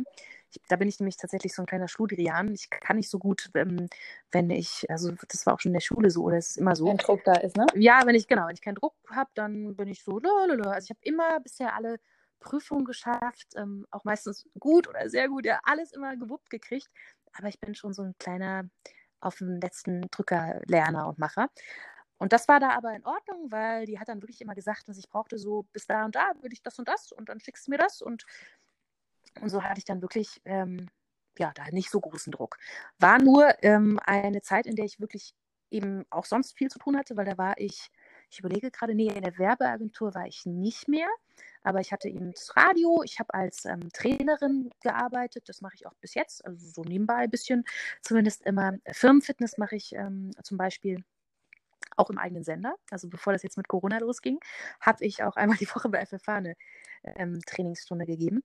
Speaker 2: Ich, da bin ich nämlich tatsächlich so ein kleiner Schludrian. Ich kann nicht so gut, ähm, wenn ich, also das war auch schon in der Schule so, oder es ist immer so.
Speaker 1: Wenn Druck da ist, ne?
Speaker 2: Ja, wenn ich, genau, wenn ich keinen Druck habe, dann bin ich so, lalala. also ich habe immer bisher alle Prüfungen geschafft, ähm, auch meistens gut oder sehr gut, ja, alles immer gewuppt gekriegt. Aber ich bin schon so ein kleiner auf dem letzten Drücker lerne und mache. Und das war da aber in Ordnung, weil die hat dann wirklich immer gesagt, dass ich brauchte so bis da und da würde ich das und das und dann schickst du mir das und, und so hatte ich dann wirklich ähm, ja da nicht so großen Druck. War nur ähm, eine Zeit, in der ich wirklich eben auch sonst viel zu tun hatte, weil da war ich, ich überlege gerade, nee, in der Werbeagentur war ich nicht mehr, aber ich hatte eben das Radio, ich habe als ähm, Trainerin gearbeitet, das mache ich auch bis jetzt, also so nebenbei ein bisschen, zumindest immer. Firmenfitness mache ich ähm, zum Beispiel auch im eigenen Sender. Also bevor das jetzt mit Corona losging, habe ich auch einmal die Woche bei FFH eine ähm, Trainingsstunde gegeben.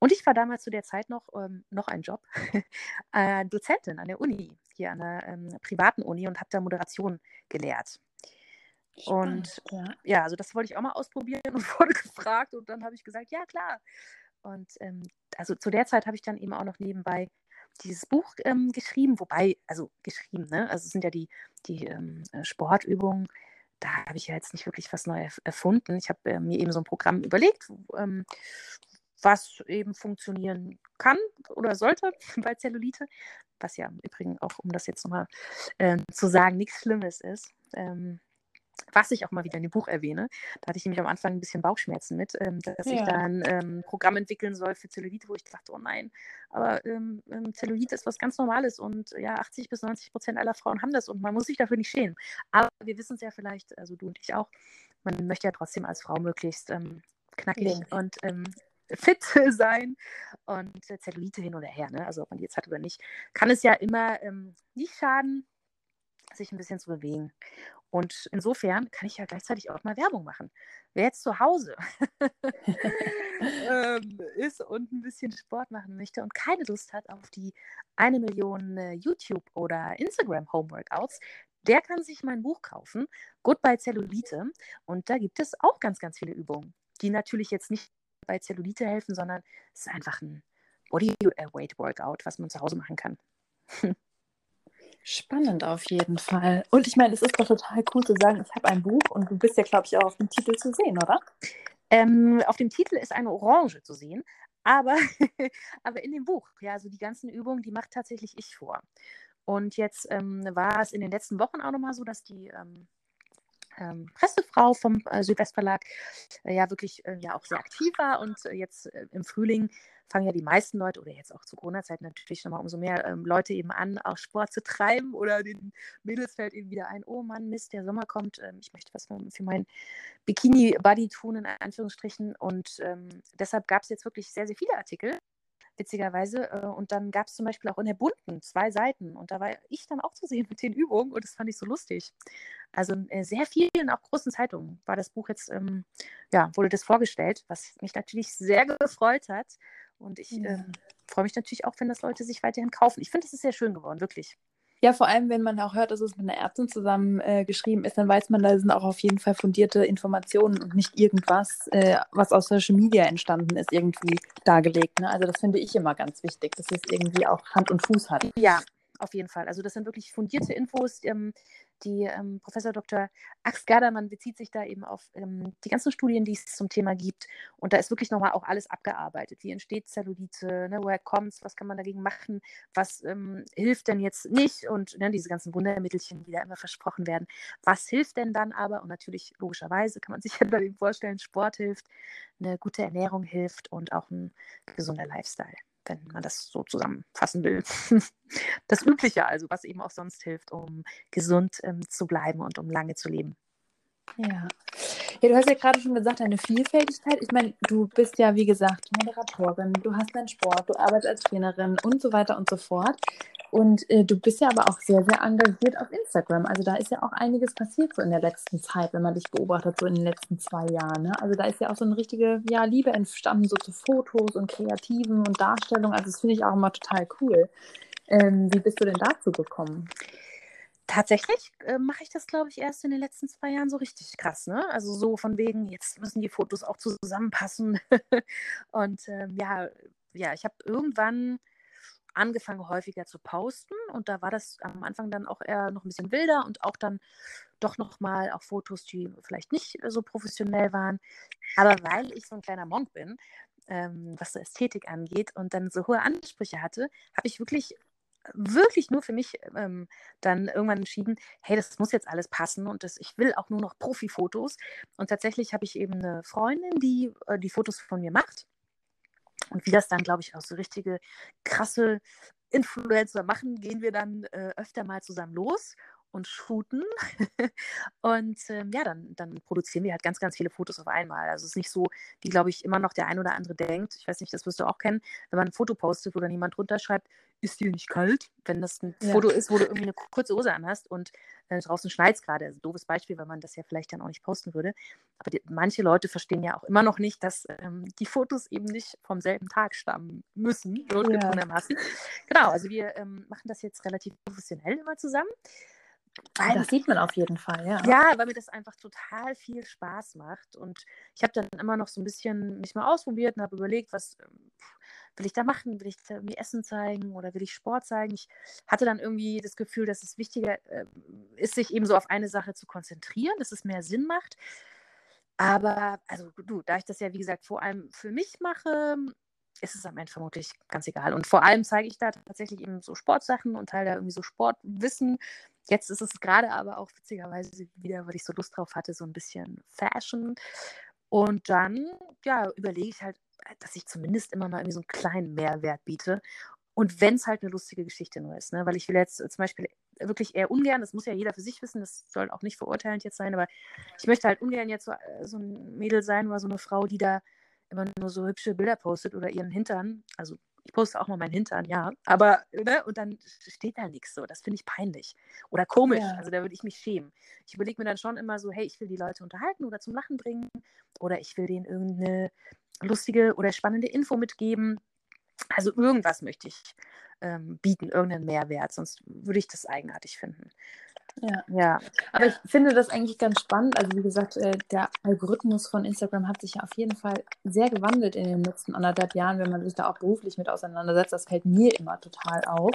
Speaker 2: Und ich war damals zu der Zeit noch, ähm, noch ein Job, äh, Dozentin an der Uni, hier an der ähm, privaten Uni und habe da Moderation gelehrt. Und ja. ja. also das wollte ich auch mal ausprobieren und wurde gefragt und dann habe ich gesagt, ja klar. Und ähm, also zu der Zeit habe ich dann eben auch noch nebenbei dieses Buch ähm, geschrieben, wobei, also geschrieben, ne? Also es sind ja die, die ähm, äh, Sportübungen, da habe ich ja jetzt nicht wirklich was Neues erfunden. Ich habe äh, mir eben so ein Programm überlegt, ähm, was eben funktionieren kann oder sollte bei Zellulite, was ja im Übrigen auch, um das jetzt nochmal äh, zu sagen, nichts Schlimmes ist. Ähm, was ich auch mal wieder in dem Buch erwähne. Da hatte ich nämlich am Anfang ein bisschen Bauchschmerzen mit, ähm, dass ja. ich da ein ähm, Programm entwickeln soll für Zellulite, wo ich dachte, oh nein, aber ähm, ähm Zellulite ist was ganz Normales und ja, 80 bis 90 Prozent aller Frauen haben das und man muss sich dafür nicht schämen. Aber wir wissen es ja vielleicht, also du und ich auch, man möchte ja trotzdem als Frau möglichst ähm, knackig ja. und ähm, fit sein und äh, Zellulite hin oder her, ne? also ob man die jetzt hat oder nicht, kann es ja immer nicht schaden, sich ein bisschen zu bewegen. Und insofern kann ich ja gleichzeitig auch mal Werbung machen. Wer jetzt zu Hause ähm, ist und ein bisschen Sport machen möchte und keine Lust hat auf die eine Million äh, YouTube- oder Instagram-Homeworkouts, der kann sich mein Buch kaufen, Goodbye Zellulite. Und da gibt es auch ganz, ganz viele Übungen, die natürlich jetzt nicht bei Zellulite helfen, sondern es ist einfach ein Bodyweight-Workout, was man zu Hause machen kann.
Speaker 1: Spannend auf jeden Fall. Und ich meine, es ist doch total cool zu sagen, ich habe ein Buch und du bist ja, glaube ich, auch auf dem Titel zu sehen, oder?
Speaker 2: Ähm, auf dem Titel ist eine Orange zu sehen, aber, aber in dem Buch, ja, also die ganzen Übungen, die macht tatsächlich ich vor. Und jetzt ähm, war es in den letzten Wochen auch nochmal so, dass die ähm, ähm, Pressefrau vom äh, Südwestverlag äh, ja wirklich äh, ja auch sehr aktiv war und äh, jetzt äh, im Frühling fangen ja die meisten Leute oder jetzt auch zu Corona-Zeiten natürlich nochmal umso mehr ähm, Leute eben an, auch Sport zu treiben oder den Mädels fällt eben wieder ein, oh Mann, Mist, der Sommer kommt, ähm, ich möchte was für meinen Bikini-Buddy tun, in Anführungsstrichen. Und ähm, deshalb gab es jetzt wirklich sehr, sehr viele Artikel witzigerweise. Äh, und dann gab es zum Beispiel auch in der bunten zwei Seiten. Und da war ich dann auch zu sehen mit den Übungen und das fand ich so lustig. Also in äh, sehr vielen, auch großen Zeitungen war das Buch jetzt, ähm, ja, wurde das vorgestellt, was mich natürlich sehr gefreut hat. Und ich ja. äh, freue mich natürlich auch, wenn das Leute sich weiterhin kaufen. Ich finde, es ist sehr schön geworden, wirklich.
Speaker 1: Ja, vor allem, wenn man auch hört, dass es mit einer Ärztin zusammen äh, geschrieben ist, dann weiß man, da sind auch auf jeden Fall fundierte Informationen und nicht irgendwas, äh, was aus Social Media entstanden ist, irgendwie dargelegt. Ne? Also das finde ich immer ganz wichtig, dass es irgendwie auch Hand und Fuß hat.
Speaker 2: Ja, auf jeden Fall. Also das sind wirklich fundierte Infos. Ähm, die ähm, Professor Dr. Ax Gerdermann bezieht sich da eben auf ähm, die ganzen Studien, die es zum Thema gibt. Und da ist wirklich nochmal auch alles abgearbeitet. Wie entsteht Zellulite? Ne, woher kommt es? Was kann man dagegen machen? Was ähm, hilft denn jetzt nicht? Und ne, diese ganzen Wundermittelchen, die da immer versprochen werden. Was hilft denn dann aber? Und natürlich, logischerweise, kann man sich ja dann vorstellen, Sport hilft, eine gute Ernährung hilft und auch ein gesunder Lifestyle wenn man das so zusammenfassen will. Das Übliche also, was eben auch sonst hilft, um gesund ähm, zu bleiben und um lange zu leben.
Speaker 1: Ja. Ja, du hast ja gerade schon gesagt, deine Vielfältigkeit. Ich meine, du bist ja, wie gesagt, Moderatorin, du hast deinen Sport, du arbeitest als Trainerin und so weiter und so fort. Und äh, du bist ja aber auch sehr, sehr engagiert auf Instagram. Also da ist ja auch einiges passiert so in der letzten Zeit, wenn man dich beobachtet, so in den letzten zwei Jahren. Ne? Also da ist ja auch so eine richtige ja, Liebe entstanden, so zu Fotos und Kreativen und Darstellungen. Also das finde ich auch immer total cool. Ähm, wie bist du denn dazu gekommen?
Speaker 2: Tatsächlich äh, mache ich das, glaube ich, erst in den letzten zwei Jahren so richtig krass. Ne? Also so von wegen, jetzt müssen die Fotos auch zusammenpassen. und ähm, ja, ja, ich habe irgendwann angefangen, häufiger zu posten. Und da war das am Anfang dann auch eher noch ein bisschen wilder und auch dann doch nochmal auch Fotos, die vielleicht nicht so professionell waren. Aber weil ich so ein kleiner Monk bin, ähm, was so Ästhetik angeht und dann so hohe Ansprüche hatte, habe ich wirklich wirklich nur für mich ähm, dann irgendwann entschieden, hey, das muss jetzt alles passen und das, ich will auch nur noch Profi-Fotos. Und tatsächlich habe ich eben eine Freundin, die äh, die Fotos von mir macht. Und wie das dann, glaube ich, auch so richtige krasse Influencer machen, gehen wir dann äh, öfter mal zusammen los und shooten. und ähm, ja, dann, dann produzieren wir halt ganz, ganz viele Fotos auf einmal. Also es ist nicht so, wie, glaube ich, immer noch der ein oder andere denkt. Ich weiß nicht, das wirst du auch kennen, wenn man ein Foto postet, wo dann jemand drunter schreibt, ist dir nicht kalt? Wenn das ein ja. Foto ist, wo du irgendwie eine kurze Hose anhast und äh, draußen schneit es gerade. Also doofes Beispiel, weil man das ja vielleicht dann auch nicht posten würde. Aber die, manche Leute verstehen ja auch immer noch nicht, dass ähm, die Fotos eben nicht vom selben Tag stammen müssen, notgedrungenermaßen. Ja. Genau, also wir ähm, machen das jetzt relativ professionell immer zusammen.
Speaker 1: Weil, das sieht man auf jeden Fall, ja.
Speaker 2: Ja, weil mir das einfach total viel Spaß macht. Und ich habe dann immer noch so ein bisschen mich mal ausprobiert und habe überlegt, was ähm, will ich da machen? Will ich da irgendwie Essen zeigen oder will ich Sport zeigen? Ich hatte dann irgendwie das Gefühl, dass es wichtiger äh, ist, sich eben so auf eine Sache zu konzentrieren, dass es mehr Sinn macht. Aber, also du, da ich das ja, wie gesagt, vor allem für mich mache, ist es am Ende vermutlich ganz egal. Und vor allem zeige ich da tatsächlich eben so Sportsachen und teile da irgendwie so Sportwissen. Jetzt ist es gerade aber auch witzigerweise wieder, weil ich so Lust drauf hatte, so ein bisschen Fashion. Und dann, ja, überlege ich halt, dass ich zumindest immer mal irgendwie so einen kleinen Mehrwert biete. Und wenn es halt eine lustige Geschichte nur ist, ne? weil ich will jetzt zum Beispiel wirklich eher ungern, das muss ja jeder für sich wissen, das soll auch nicht verurteilend jetzt sein, aber ich möchte halt ungern jetzt so, äh, so ein Mädel sein oder so eine Frau, die da immer nur so hübsche Bilder postet oder ihren Hintern, also Ich poste auch mal meinen Hintern, ja. Aber, ne, und dann steht da nichts so. Das finde ich peinlich. Oder komisch. Ja. Also da würde ich mich schämen. Ich überlege mir dann schon immer so, hey, ich will die Leute unterhalten oder zum Lachen bringen. Oder ich will denen irgendeine lustige oder spannende Info mitgeben. Also irgendwas möchte ich ähm, bieten, irgendeinen Mehrwert, sonst würde ich das eigenartig finden.
Speaker 1: Ja. ja. Aber ich finde das eigentlich ganz spannend. Also wie gesagt, äh, der Algorithmus von Instagram hat sich ja auf jeden Fall sehr gewandelt in den letzten anderthalb Jahren, wenn man sich da auch beruflich mit auseinandersetzt. Das fällt mir immer total auf.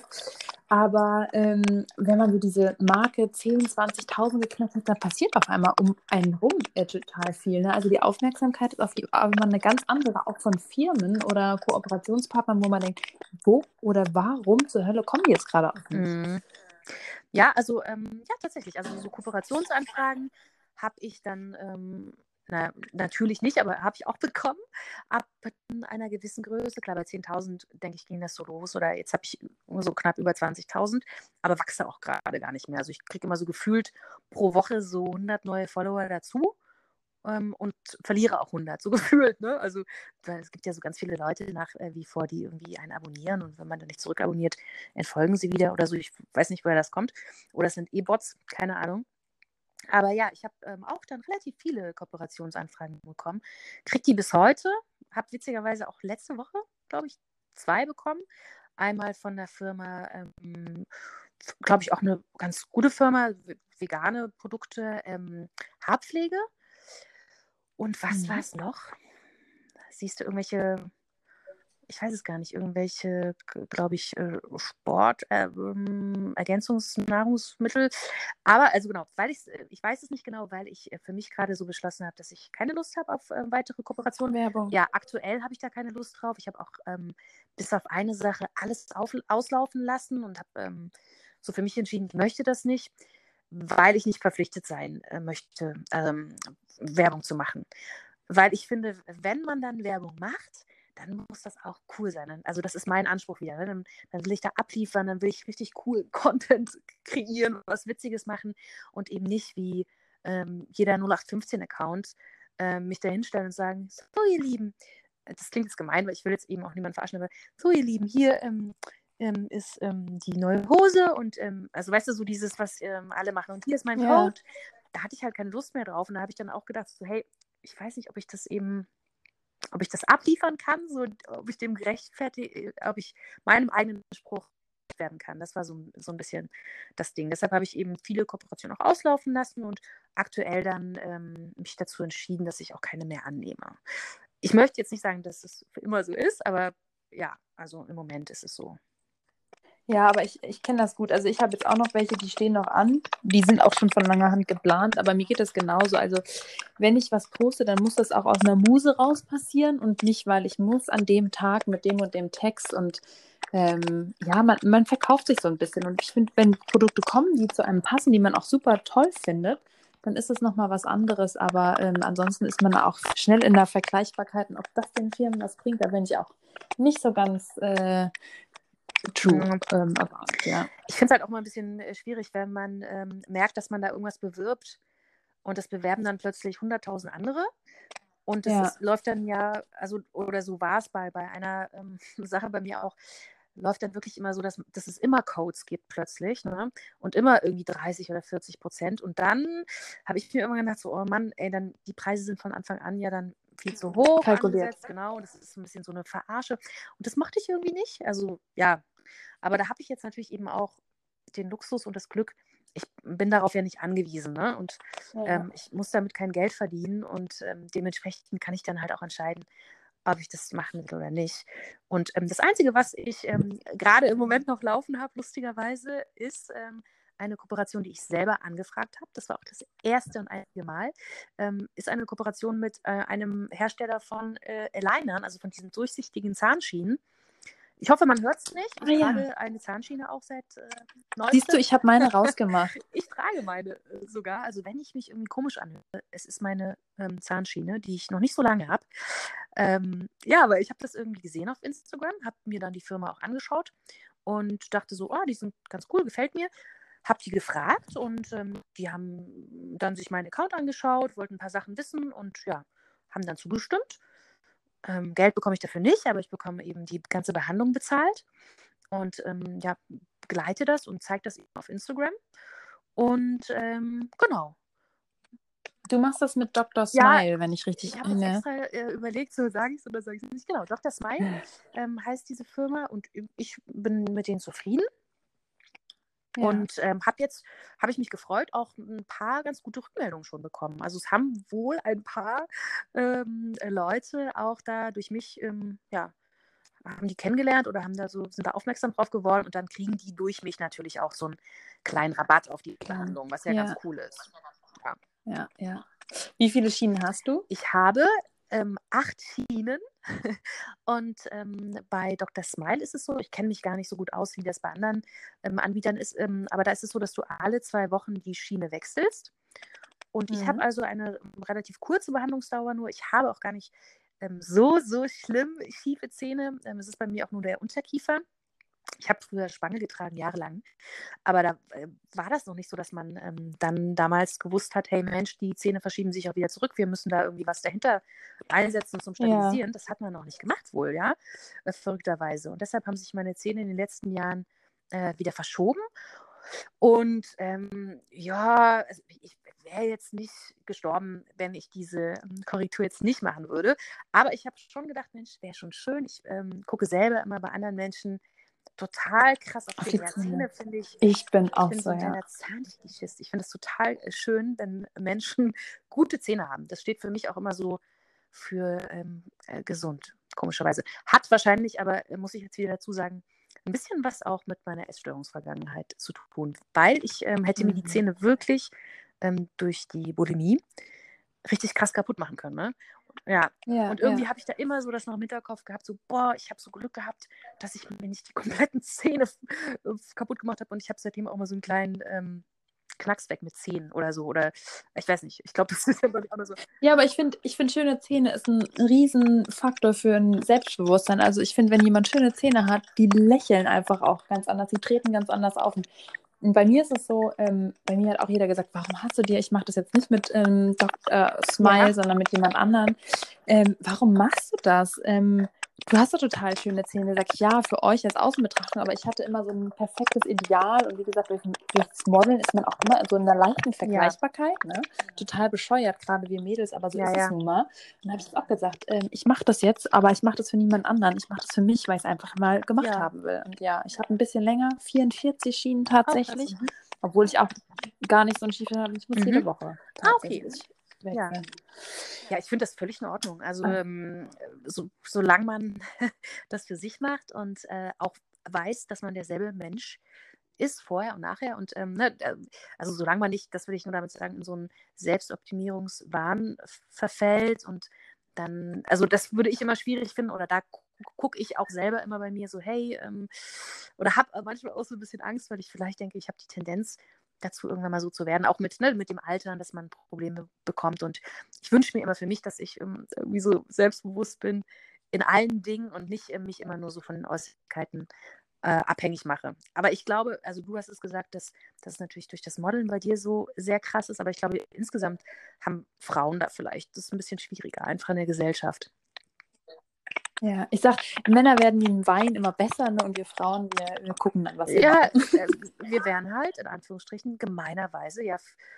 Speaker 1: Aber ähm, wenn man so diese Marke 10, 20.000 geknackt hat, dann passiert auf einmal um einen rum äh, total viel. Ne? Also die Aufmerksamkeit ist auf einmal eine ganz andere, auch von Firmen oder Kooperationspartnern, wo man denkt, wo oder warum zur Hölle kommen die jetzt gerade auf mich?
Speaker 2: Mhm. Ja, also ähm, ja, tatsächlich. Also so Kooperationsanfragen habe ich dann, ähm, na, natürlich nicht, aber habe ich auch bekommen. Ab einer gewissen Größe, klar, bei 10.000, denke ich, ging das so los. Oder jetzt habe ich so knapp über 20.000, aber wachse auch gerade gar nicht mehr. Also ich kriege immer so gefühlt pro Woche so 100 neue Follower dazu ähm, und verliere auch 100, so gefühlt. Ne? Also weil es gibt ja so ganz viele Leute nach äh, wie vor, die irgendwie einen abonnieren und wenn man dann nicht zurückabonniert, entfolgen sie wieder oder so. Ich weiß nicht, woher das kommt. Oder es sind E-Bots, keine Ahnung. Aber ja, ich habe ähm, auch dann relativ viele Kooperationsanfragen bekommen. Kriege die bis heute. Habe witzigerweise auch letzte Woche, glaube ich, zwei bekommen. Einmal von der Firma, ähm, glaube ich, auch eine ganz gute Firma, vegane Produkte, ähm, Haarpflege. Und was mhm. war es noch? Siehst du irgendwelche, ich weiß es gar nicht, irgendwelche, glaube ich, äh, Sport, äh, ähm, Ergänzungsnahrungsmittel. Aber also genau, weil ich äh, ich weiß es nicht genau, weil ich äh, für mich gerade so beschlossen habe, dass ich keine Lust habe auf äh, weitere Kooperationen.
Speaker 1: Werbung.
Speaker 2: Ja, aktuell habe ich da keine Lust drauf. Ich habe auch ähm, bis auf eine Sache alles auf, auslaufen lassen und habe ähm, so für mich entschieden, ich möchte das nicht weil ich nicht verpflichtet sein äh, möchte, ähm, Werbung zu machen. Weil ich finde, wenn man dann Werbung macht, dann muss das auch cool sein. Also das ist mein Anspruch wieder. Ne? Dann, dann, will ich da abliefern, dann will ich richtig cool Content kreieren, was Witziges machen und eben nicht wie ähm, jeder 0815-Account äh, mich da hinstellen und sagen, so ihr Lieben, das klingt jetzt gemein, weil ich will jetzt eben auch niemanden verarschen, aber so ihr Lieben, hier ähm, ähm, ist ähm, die neue Hose und ähm, also weißt du, so dieses, was ähm, alle machen und hier ist mein ja. Code. Da hatte ich halt keine Lust mehr drauf und da habe ich dann auch gedacht, so hey, ich weiß nicht, ob ich das eben, ob ich das abliefern kann, so ob ich dem gerechtfertige, ob ich meinem eigenen Spruch werden kann. Das war so, so ein bisschen das Ding. Deshalb habe ich eben viele Kooperationen auch auslaufen lassen und aktuell dann ähm, mich dazu entschieden, dass ich auch keine mehr annehme. Ich möchte jetzt nicht sagen, dass es für immer so ist, aber ja, also im Moment ist es so.
Speaker 1: Ja, aber ich, ich kenne das gut. Also ich habe jetzt auch noch welche, die stehen noch an. Die sind auch schon von langer Hand geplant, aber mir geht das genauso. Also wenn ich was poste, dann muss das auch aus einer Muse raus passieren und nicht, weil ich muss an dem Tag mit dem und dem Text und ähm, ja, man, man verkauft sich so ein bisschen. Und ich finde, wenn Produkte kommen, die zu einem passen, die man auch super toll findet, dann ist es nochmal was anderes. Aber ähm, ansonsten ist man auch schnell in der Vergleichbarkeit und ob das den Firmen was bringt, da bin ich auch nicht so ganz äh, True. Ähm, aber, ja.
Speaker 2: Ich finde es halt auch mal ein bisschen äh, schwierig, wenn man ähm, merkt, dass man da irgendwas bewirbt und das bewerben dann plötzlich 100.000 andere. Und das ja. ist, läuft dann ja, also, oder so war es bei, bei einer ähm, Sache bei mir auch, läuft dann wirklich immer so, dass, dass es immer Codes gibt plötzlich ne? und immer irgendwie 30 oder 40 Prozent. Und dann habe ich mir immer gedacht, so, oh Mann, ey, dann die Preise sind von Anfang an ja dann viel zu hoch
Speaker 1: kalkuliert.
Speaker 2: Angesetzt, genau, das ist ein bisschen so eine Verarsche. Und das mochte ich irgendwie nicht. Also ja, aber da habe ich jetzt natürlich eben auch den Luxus und das Glück, ich bin darauf ja nicht angewiesen. Ne? Und ja. ähm, ich muss damit kein Geld verdienen und ähm, dementsprechend kann ich dann halt auch entscheiden, ob ich das machen will oder nicht. Und ähm, das Einzige, was ich ähm, gerade im Moment noch laufen habe, lustigerweise, ist ähm, eine Kooperation, die ich selber angefragt habe. Das war auch das erste und einzige Mal. Ähm, ist eine Kooperation mit äh, einem Hersteller von äh, Alignern, also von diesen durchsichtigen Zahnschienen. Ich hoffe, man hört es nicht. Ich ah, trage ja. eine Zahnschiene auch seit äh, 19.
Speaker 1: Siehst du, ich habe meine rausgemacht.
Speaker 2: ich trage meine äh, sogar. Also wenn ich mich irgendwie komisch anhöre, es ist meine ähm, Zahnschiene, die ich noch nicht so lange habe. Ähm, ja, aber ich habe das irgendwie gesehen auf Instagram, habe mir dann die Firma auch angeschaut und dachte so, oh, die sind ganz cool, gefällt mir. Habe die gefragt und ähm, die haben dann sich meinen Account angeschaut, wollten ein paar Sachen wissen und ja, haben dann zugestimmt. Ähm, Geld bekomme ich dafür nicht, aber ich bekomme eben die ganze Behandlung bezahlt und ähm, ja, begleite das und zeige das eben auf Instagram. Und ähm, genau.
Speaker 1: Du machst das mit Dr. Smile, ja, wenn ich richtig
Speaker 2: Ich habe extra äh, überlegt, so sage ich es oder sage ich es nicht. Genau, Dr. Smile ähm, heißt diese Firma und ich bin mit denen zufrieden. Ja. Und ähm, habe jetzt, habe ich mich gefreut, auch ein paar ganz gute Rückmeldungen schon bekommen. Also es haben wohl ein paar ähm, Leute auch da durch mich, ähm, ja, haben die kennengelernt oder haben da so, sind da aufmerksam drauf geworden und dann kriegen die durch mich natürlich auch so einen kleinen Rabatt auf die Behandlung, was ja, ja. ganz cool ist.
Speaker 1: Ja. ja, ja. Wie viele Schienen hast du?
Speaker 2: Ich habe ähm, acht Schienen. Und ähm, bei Dr. Smile ist es so, ich kenne mich gar nicht so gut aus, wie das bei anderen ähm, Anbietern ist, ähm, aber da ist es so, dass du alle zwei Wochen die Schiene wechselst. Und mhm. ich habe also eine relativ kurze Behandlungsdauer nur. Ich habe auch gar nicht ähm, so, so schlimm schiefe Zähne. Ähm, es ist bei mir auch nur der Unterkiefer. Ich habe früher Spange getragen, jahrelang. Aber da äh, war das noch nicht so, dass man ähm, dann damals gewusst hat, hey Mensch, die Zähne verschieben sich auch wieder zurück. Wir müssen da irgendwie was dahinter einsetzen zum Stabilisieren. Ja. Das hat man noch nicht gemacht wohl, ja, äh, verrückterweise. Und deshalb haben sich meine Zähne in den letzten Jahren äh, wieder verschoben. Und ähm, ja, also ich wäre jetzt nicht gestorben, wenn ich diese ähm, Korrektur jetzt nicht machen würde. Aber ich habe schon gedacht, Mensch, wäre schon schön. Ich ähm, gucke selber immer bei anderen Menschen, total krass auf die Zähne, finde ich.
Speaker 1: Ich bin ich auch bin so, ja.
Speaker 2: Zahnfetischist. Ich finde es total äh, schön, wenn Menschen gute Zähne haben. Das steht für mich auch immer so für ähm, äh, gesund, komischerweise. Hat wahrscheinlich, aber äh, muss ich jetzt wieder dazu sagen, ein bisschen was auch mit meiner Essstörungsvergangenheit zu tun, weil ich ähm, hätte mhm. mir die mhm. Zähne wirklich ähm, durch die Bulimie richtig krass kaputt machen können. Ne? Ja. ja und irgendwie ja. habe ich da immer so das noch im Hinterkopf gehabt, so, boah, ich habe so Glück gehabt, dass ich mir nicht die kompletten Zähne äh, kaputt gemacht habe und ich habe seitdem auch mal so einen kleinen ähm, Knacks weg mit Zähnen oder so. Oder ich weiß nicht, ich glaube, das ist ja auch
Speaker 1: immer so. Ja, aber ich finde, ich find, schöne Zähne ist ein Riesenfaktor für ein Selbstbewusstsein. Also ich finde, wenn jemand schöne Zähne hat, die lächeln einfach auch ganz anders, die treten ganz anders auf. Und bei mir ist es so, ähm, bei mir hat auch jeder gesagt, warum hast du dir, ich mache das jetzt nicht mit ähm, Dr. Smile, ja. sondern mit jemand anderem. Ähm, warum machst du das? Ähm, du hast doch total schöne Zähne. Sag ich, ja, für euch als Außenbetrachtung, aber ich hatte immer so ein perfektes Ideal und wie gesagt, durch, durch das Modeln ist man auch immer in so einer leichten Vergleichbarkeit, ja. ne? Total bescheuert, gerade wir Mädels, aber so ja, ist ja. es nun mal. Und dann habe ich auch gesagt, ähm, ich mache das jetzt, aber ich mache das für niemand anderen. Ich mache das für mich, weil ich es einfach mal gemacht haben will. Und ja, ich habe ein bisschen länger, 44 Schienen tatsächlich, oh, obwohl ich auch gar nicht so ein Schiefchen habe. Ich muss mhm. jede Woche.
Speaker 2: Ah, okay ja. ja, ich finde das völlig in Ordnung. Also ah. ähm, so, solange man das für sich macht und äh, auch weiß, dass man derselbe Mensch ist, vorher und nachher. Und ähm, ne, also solange man nicht, das will ich nur damit sagen, in so einen Selbstoptimierungswahn verfällt und dann, also das würde ich immer schwierig finden oder da gucke ich auch selber immer bei mir so, hey, ähm, oder habe manchmal auch so ein bisschen Angst, weil ich vielleicht denke, ich habe die Tendenz, dazu, irgendwann mal so zu werden, auch mit, ne, mit dem Alter, dass man Probleme bekommt. Und ich wünsche mir immer für mich, dass ich ähm, irgendwie so selbstbewusst bin in allen Dingen und nicht äh, mich immer nur so von den Äußerlichkeiten äh, abhängig mache. Aber ich glaube, also du hast es gesagt, dass das natürlich durch das Modeln bei dir so sehr krass ist, aber ich glaube, insgesamt haben Frauen da vielleicht das ist ein bisschen schwieriger, einfach in der Gesellschaft.
Speaker 1: Ja, ich sag, Männer werden im Wein immer besser ne? und wir Frauen, wir, wir gucken dann, was
Speaker 2: wir Ja, äh, wir werden halt in Anführungsstrichen gemeinerweise ja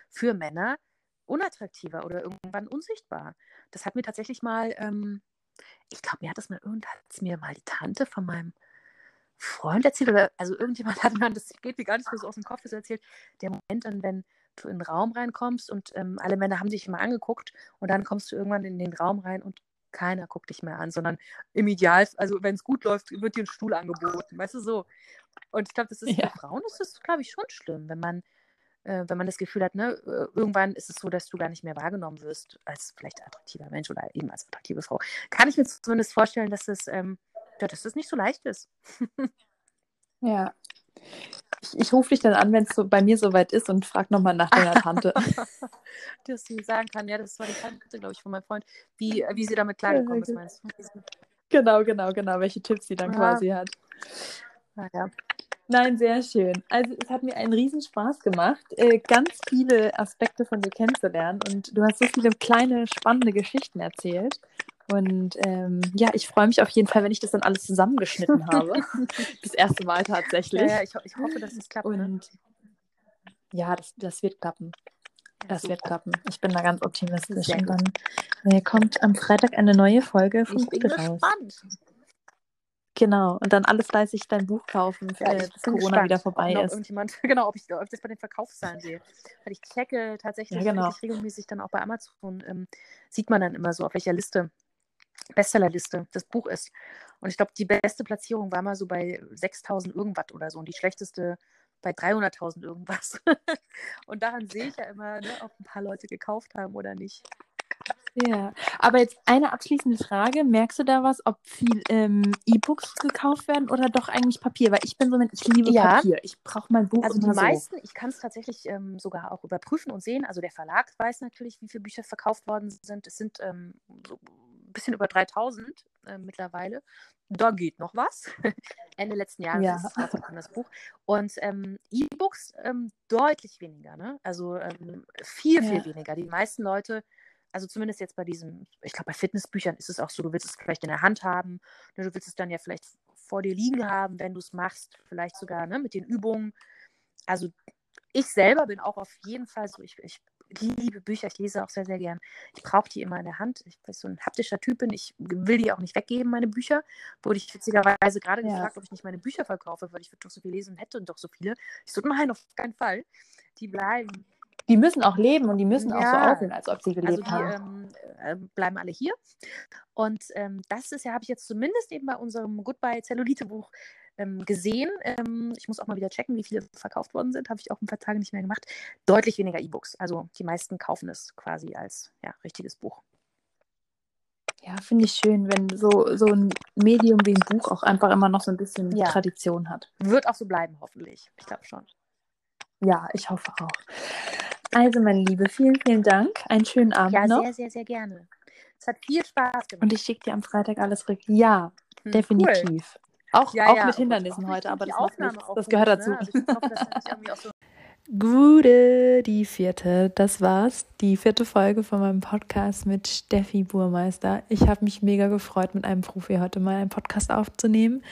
Speaker 2: für Männer unattraktiver oder irgendwann unsichtbar. Das hat mir tatsächlich mal, ähm, ich glaube, mir hat das mal irgendwann hat mir mal die Tante von meinem Freund erzählt oder also irgendjemand hat mir, das geht mir gar nicht mehr so aus dem Kopf, so erzählt, der Moment dann, wenn du in den Raum reinkommst und ähm, alle Männer haben dich immer angeguckt und dann kommst du irgendwann in den Raum rein und keiner guckt dich mehr an, sondern im Ideal, also wenn es gut läuft, wird dir ein Stuhl angeboten, weißt du so. Und ich glaube, das ist ja. für Frauen ist das, glaube ich, schon schlimm, wenn man, äh, wenn man das Gefühl hat, ne, äh, irgendwann ist es so, dass du gar nicht mehr wahrgenommen wirst als vielleicht attraktiver Mensch oder eben als attraktive Frau. Kann ich mir zumindest vorstellen, dass das, ähm, ja, dass das nicht so leicht ist.
Speaker 1: ja. Ich, ich rufe dich dann an, wenn es so bei mir soweit ist und frage nochmal nach deiner Tante.
Speaker 2: Dass sie sagen kann, ja, das war die Tante, glaube ich, von meinem Freund, wie, äh, wie sie damit klargekommen ist, meinst du?
Speaker 1: Genau, genau, genau, welche Tipps sie dann ja. quasi hat.
Speaker 2: Naja.
Speaker 1: Nein, sehr schön. Also es hat mir einen Riesenspaß gemacht, äh, ganz viele Aspekte von dir kennenzulernen und du hast so viele kleine, spannende Geschichten erzählt. Und ähm, ja, ich freue mich auf jeden Fall, wenn ich das dann alles zusammengeschnitten habe. das erste Mal tatsächlich.
Speaker 2: Ja, ja ich, ich, hoffe, dass es klappt.
Speaker 1: Ne? Und ne? ja, das, das wird klappen. Das wird klappen. Ich bin da ganz optimistisch. Und dann äh, kommt am Freitag eine neue Folge von
Speaker 2: Ich bin
Speaker 1: raus.
Speaker 2: gespannt.
Speaker 1: Genau, und dann alle fleißig dein Buch kaufen,
Speaker 2: Ja,
Speaker 1: äh, bis Corona
Speaker 2: gespannt,
Speaker 1: wieder
Speaker 2: ob
Speaker 1: vorbei
Speaker 2: noch
Speaker 1: ist.
Speaker 2: irgendjemand, genau, ob ich, ob ich das bei den Verkaufszahlen sehe. Weil ich checke tatsächlich
Speaker 1: Ja, genau.
Speaker 2: regelmäßig dann auch bei Amazon, ähm, sieht man dann immer so, auf welcher Liste, Bestsellerliste das Buch ist. Und ich glaube, die beste Platzierung war mal so bei 6000 irgendwas oder so und die schlechteste bei 300.000 irgendwas. und daran sehe ich ja immer, ne, ob ein paar Leute gekauft haben oder nicht.
Speaker 1: Ja, aber jetzt eine abschließende Frage. Merkst du da was, ob viel ähm, E-Books gekauft werden oder doch eigentlich Papier? Weil ich bin so, ich liebe
Speaker 2: Ja.
Speaker 1: Papier. Ich brauche mein Buch
Speaker 2: Also die
Speaker 1: immer so.
Speaker 2: meisten, ich kann es tatsächlich ähm, sogar auch überprüfen und sehen. Also der Verlag weiß natürlich, wie viele Bücher verkauft worden sind. Es sind ähm, so bisschen über 3000 äh, mittlerweile. Da geht noch was. Ende letzten Jahres
Speaker 1: Ja.
Speaker 2: ist rausgekommen, das Buch. Und ähm, E-Books ähm, deutlich weniger. Ne? Also ähm, viel, viel
Speaker 1: Ja.
Speaker 2: weniger. Die meisten Leute, also zumindest jetzt bei diesem, ich glaube, bei Fitnessbüchern ist es auch so, du willst es vielleicht in der Hand haben. Ne? Du willst es dann ja vielleicht vor dir liegen haben, wenn du es machst. Vielleicht sogar ne, mit den Übungen also ich selber bin auch auf jeden Fall so, ich, ich liebe Bücher, ich lese auch sehr, sehr gern. Ich brauche die immer in der Hand. Ich bin so ein haptischer Typ bin. Ich will die auch nicht weggeben, meine Bücher. Wurde ich witzigerweise gerade
Speaker 1: Ja.
Speaker 2: gefragt, ob ich nicht meine Bücher verkaufe, weil ich würde doch so viel lesen und hätte und doch so viele. Ich so, nein, auf keinen Fall. Die bleiben.
Speaker 1: Die müssen auch leben und die müssen auch so
Speaker 2: Ja.
Speaker 1: aussehen, als ob sie
Speaker 2: Also
Speaker 1: gelebt
Speaker 2: die
Speaker 1: haben.
Speaker 2: ähm, äh, bleiben alle hier. Und ähm, das ist ja, habe ich jetzt zumindest eben bei unserem Goodbye Zellulite Buch ähm, gesehen. Ähm, ich muss auch mal wieder checken, wie viele verkauft worden sind. Habe ich auch ein paar Tage nicht mehr gemacht. Deutlich weniger E-Books. Also die meisten kaufen es quasi als ja, richtiges Buch.
Speaker 1: Ja, finde ich schön, wenn so, so ein Medium wie ein Buch auch einfach immer noch so ein bisschen
Speaker 2: Ja.
Speaker 1: Tradition hat.
Speaker 2: Wird auch so bleiben, hoffentlich. Ich glaube schon.
Speaker 1: Ja, ich hoffe auch. Also, meine Liebe, vielen, vielen Dank. Einen schönen Abend
Speaker 2: Ja,
Speaker 1: noch.
Speaker 2: sehr, sehr, sehr gerne. Es hat viel Spaß gemacht.
Speaker 1: Und ich schicke dir am Freitag alles rück. Ja,
Speaker 2: Hm, Cool.
Speaker 1: Auch,
Speaker 2: Ja,
Speaker 1: auch
Speaker 2: ja,
Speaker 1: mit
Speaker 2: und
Speaker 1: Hindernissen
Speaker 2: auch
Speaker 1: heute, aber das Das gehört
Speaker 2: ne?
Speaker 1: dazu.
Speaker 2: Also hoffe, so
Speaker 1: Gute, die vierte. Das war's. Die vierte Folge von meinem Podcast mit Steffi Burmeister. Ich habe mich mega gefreut, mit einem Profi heute mal einen Podcast aufzunehmen.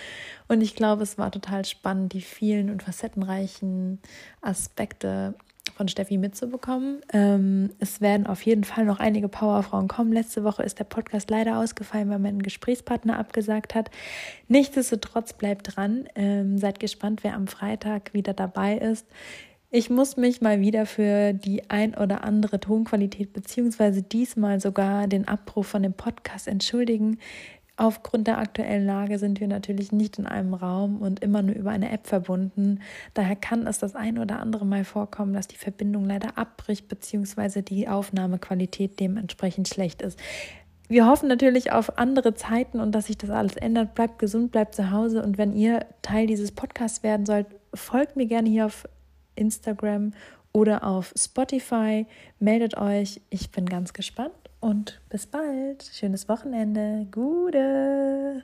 Speaker 1: Und ich glaube, es war total spannend, die vielen und facettenreichen Aspekte von Steffi mitzubekommen. Ähm, es werden auf jeden Fall noch einige Powerfrauen kommen. Letzte Woche ist der Podcast leider ausgefallen, weil mein Gesprächspartner abgesagt hat. Nichtsdestotrotz bleibt dran. Ähm, seid gespannt, wer am Freitag wieder dabei ist. Ich muss mich mal wieder für die ein oder andere Tonqualität beziehungsweise diesmal sogar den Abbruch von dem Podcast entschuldigen. Aufgrund der aktuellen Lage sind wir natürlich nicht in einem Raum und immer nur über eine App verbunden. Daher kann es das ein oder andere Mal vorkommen, dass die Verbindung leider abbricht beziehungsweise die Aufnahmequalität dementsprechend schlecht ist. Wir hoffen natürlich auf andere Zeiten und dass sich das alles ändert. Bleibt gesund, bleibt zu Hause und wenn ihr Teil dieses Podcasts werden sollt, folgt mir gerne hier auf Instagram oder auf Spotify. Meldet euch. Ich bin ganz gespannt und bis bald. Schönes Wochenende. Gute!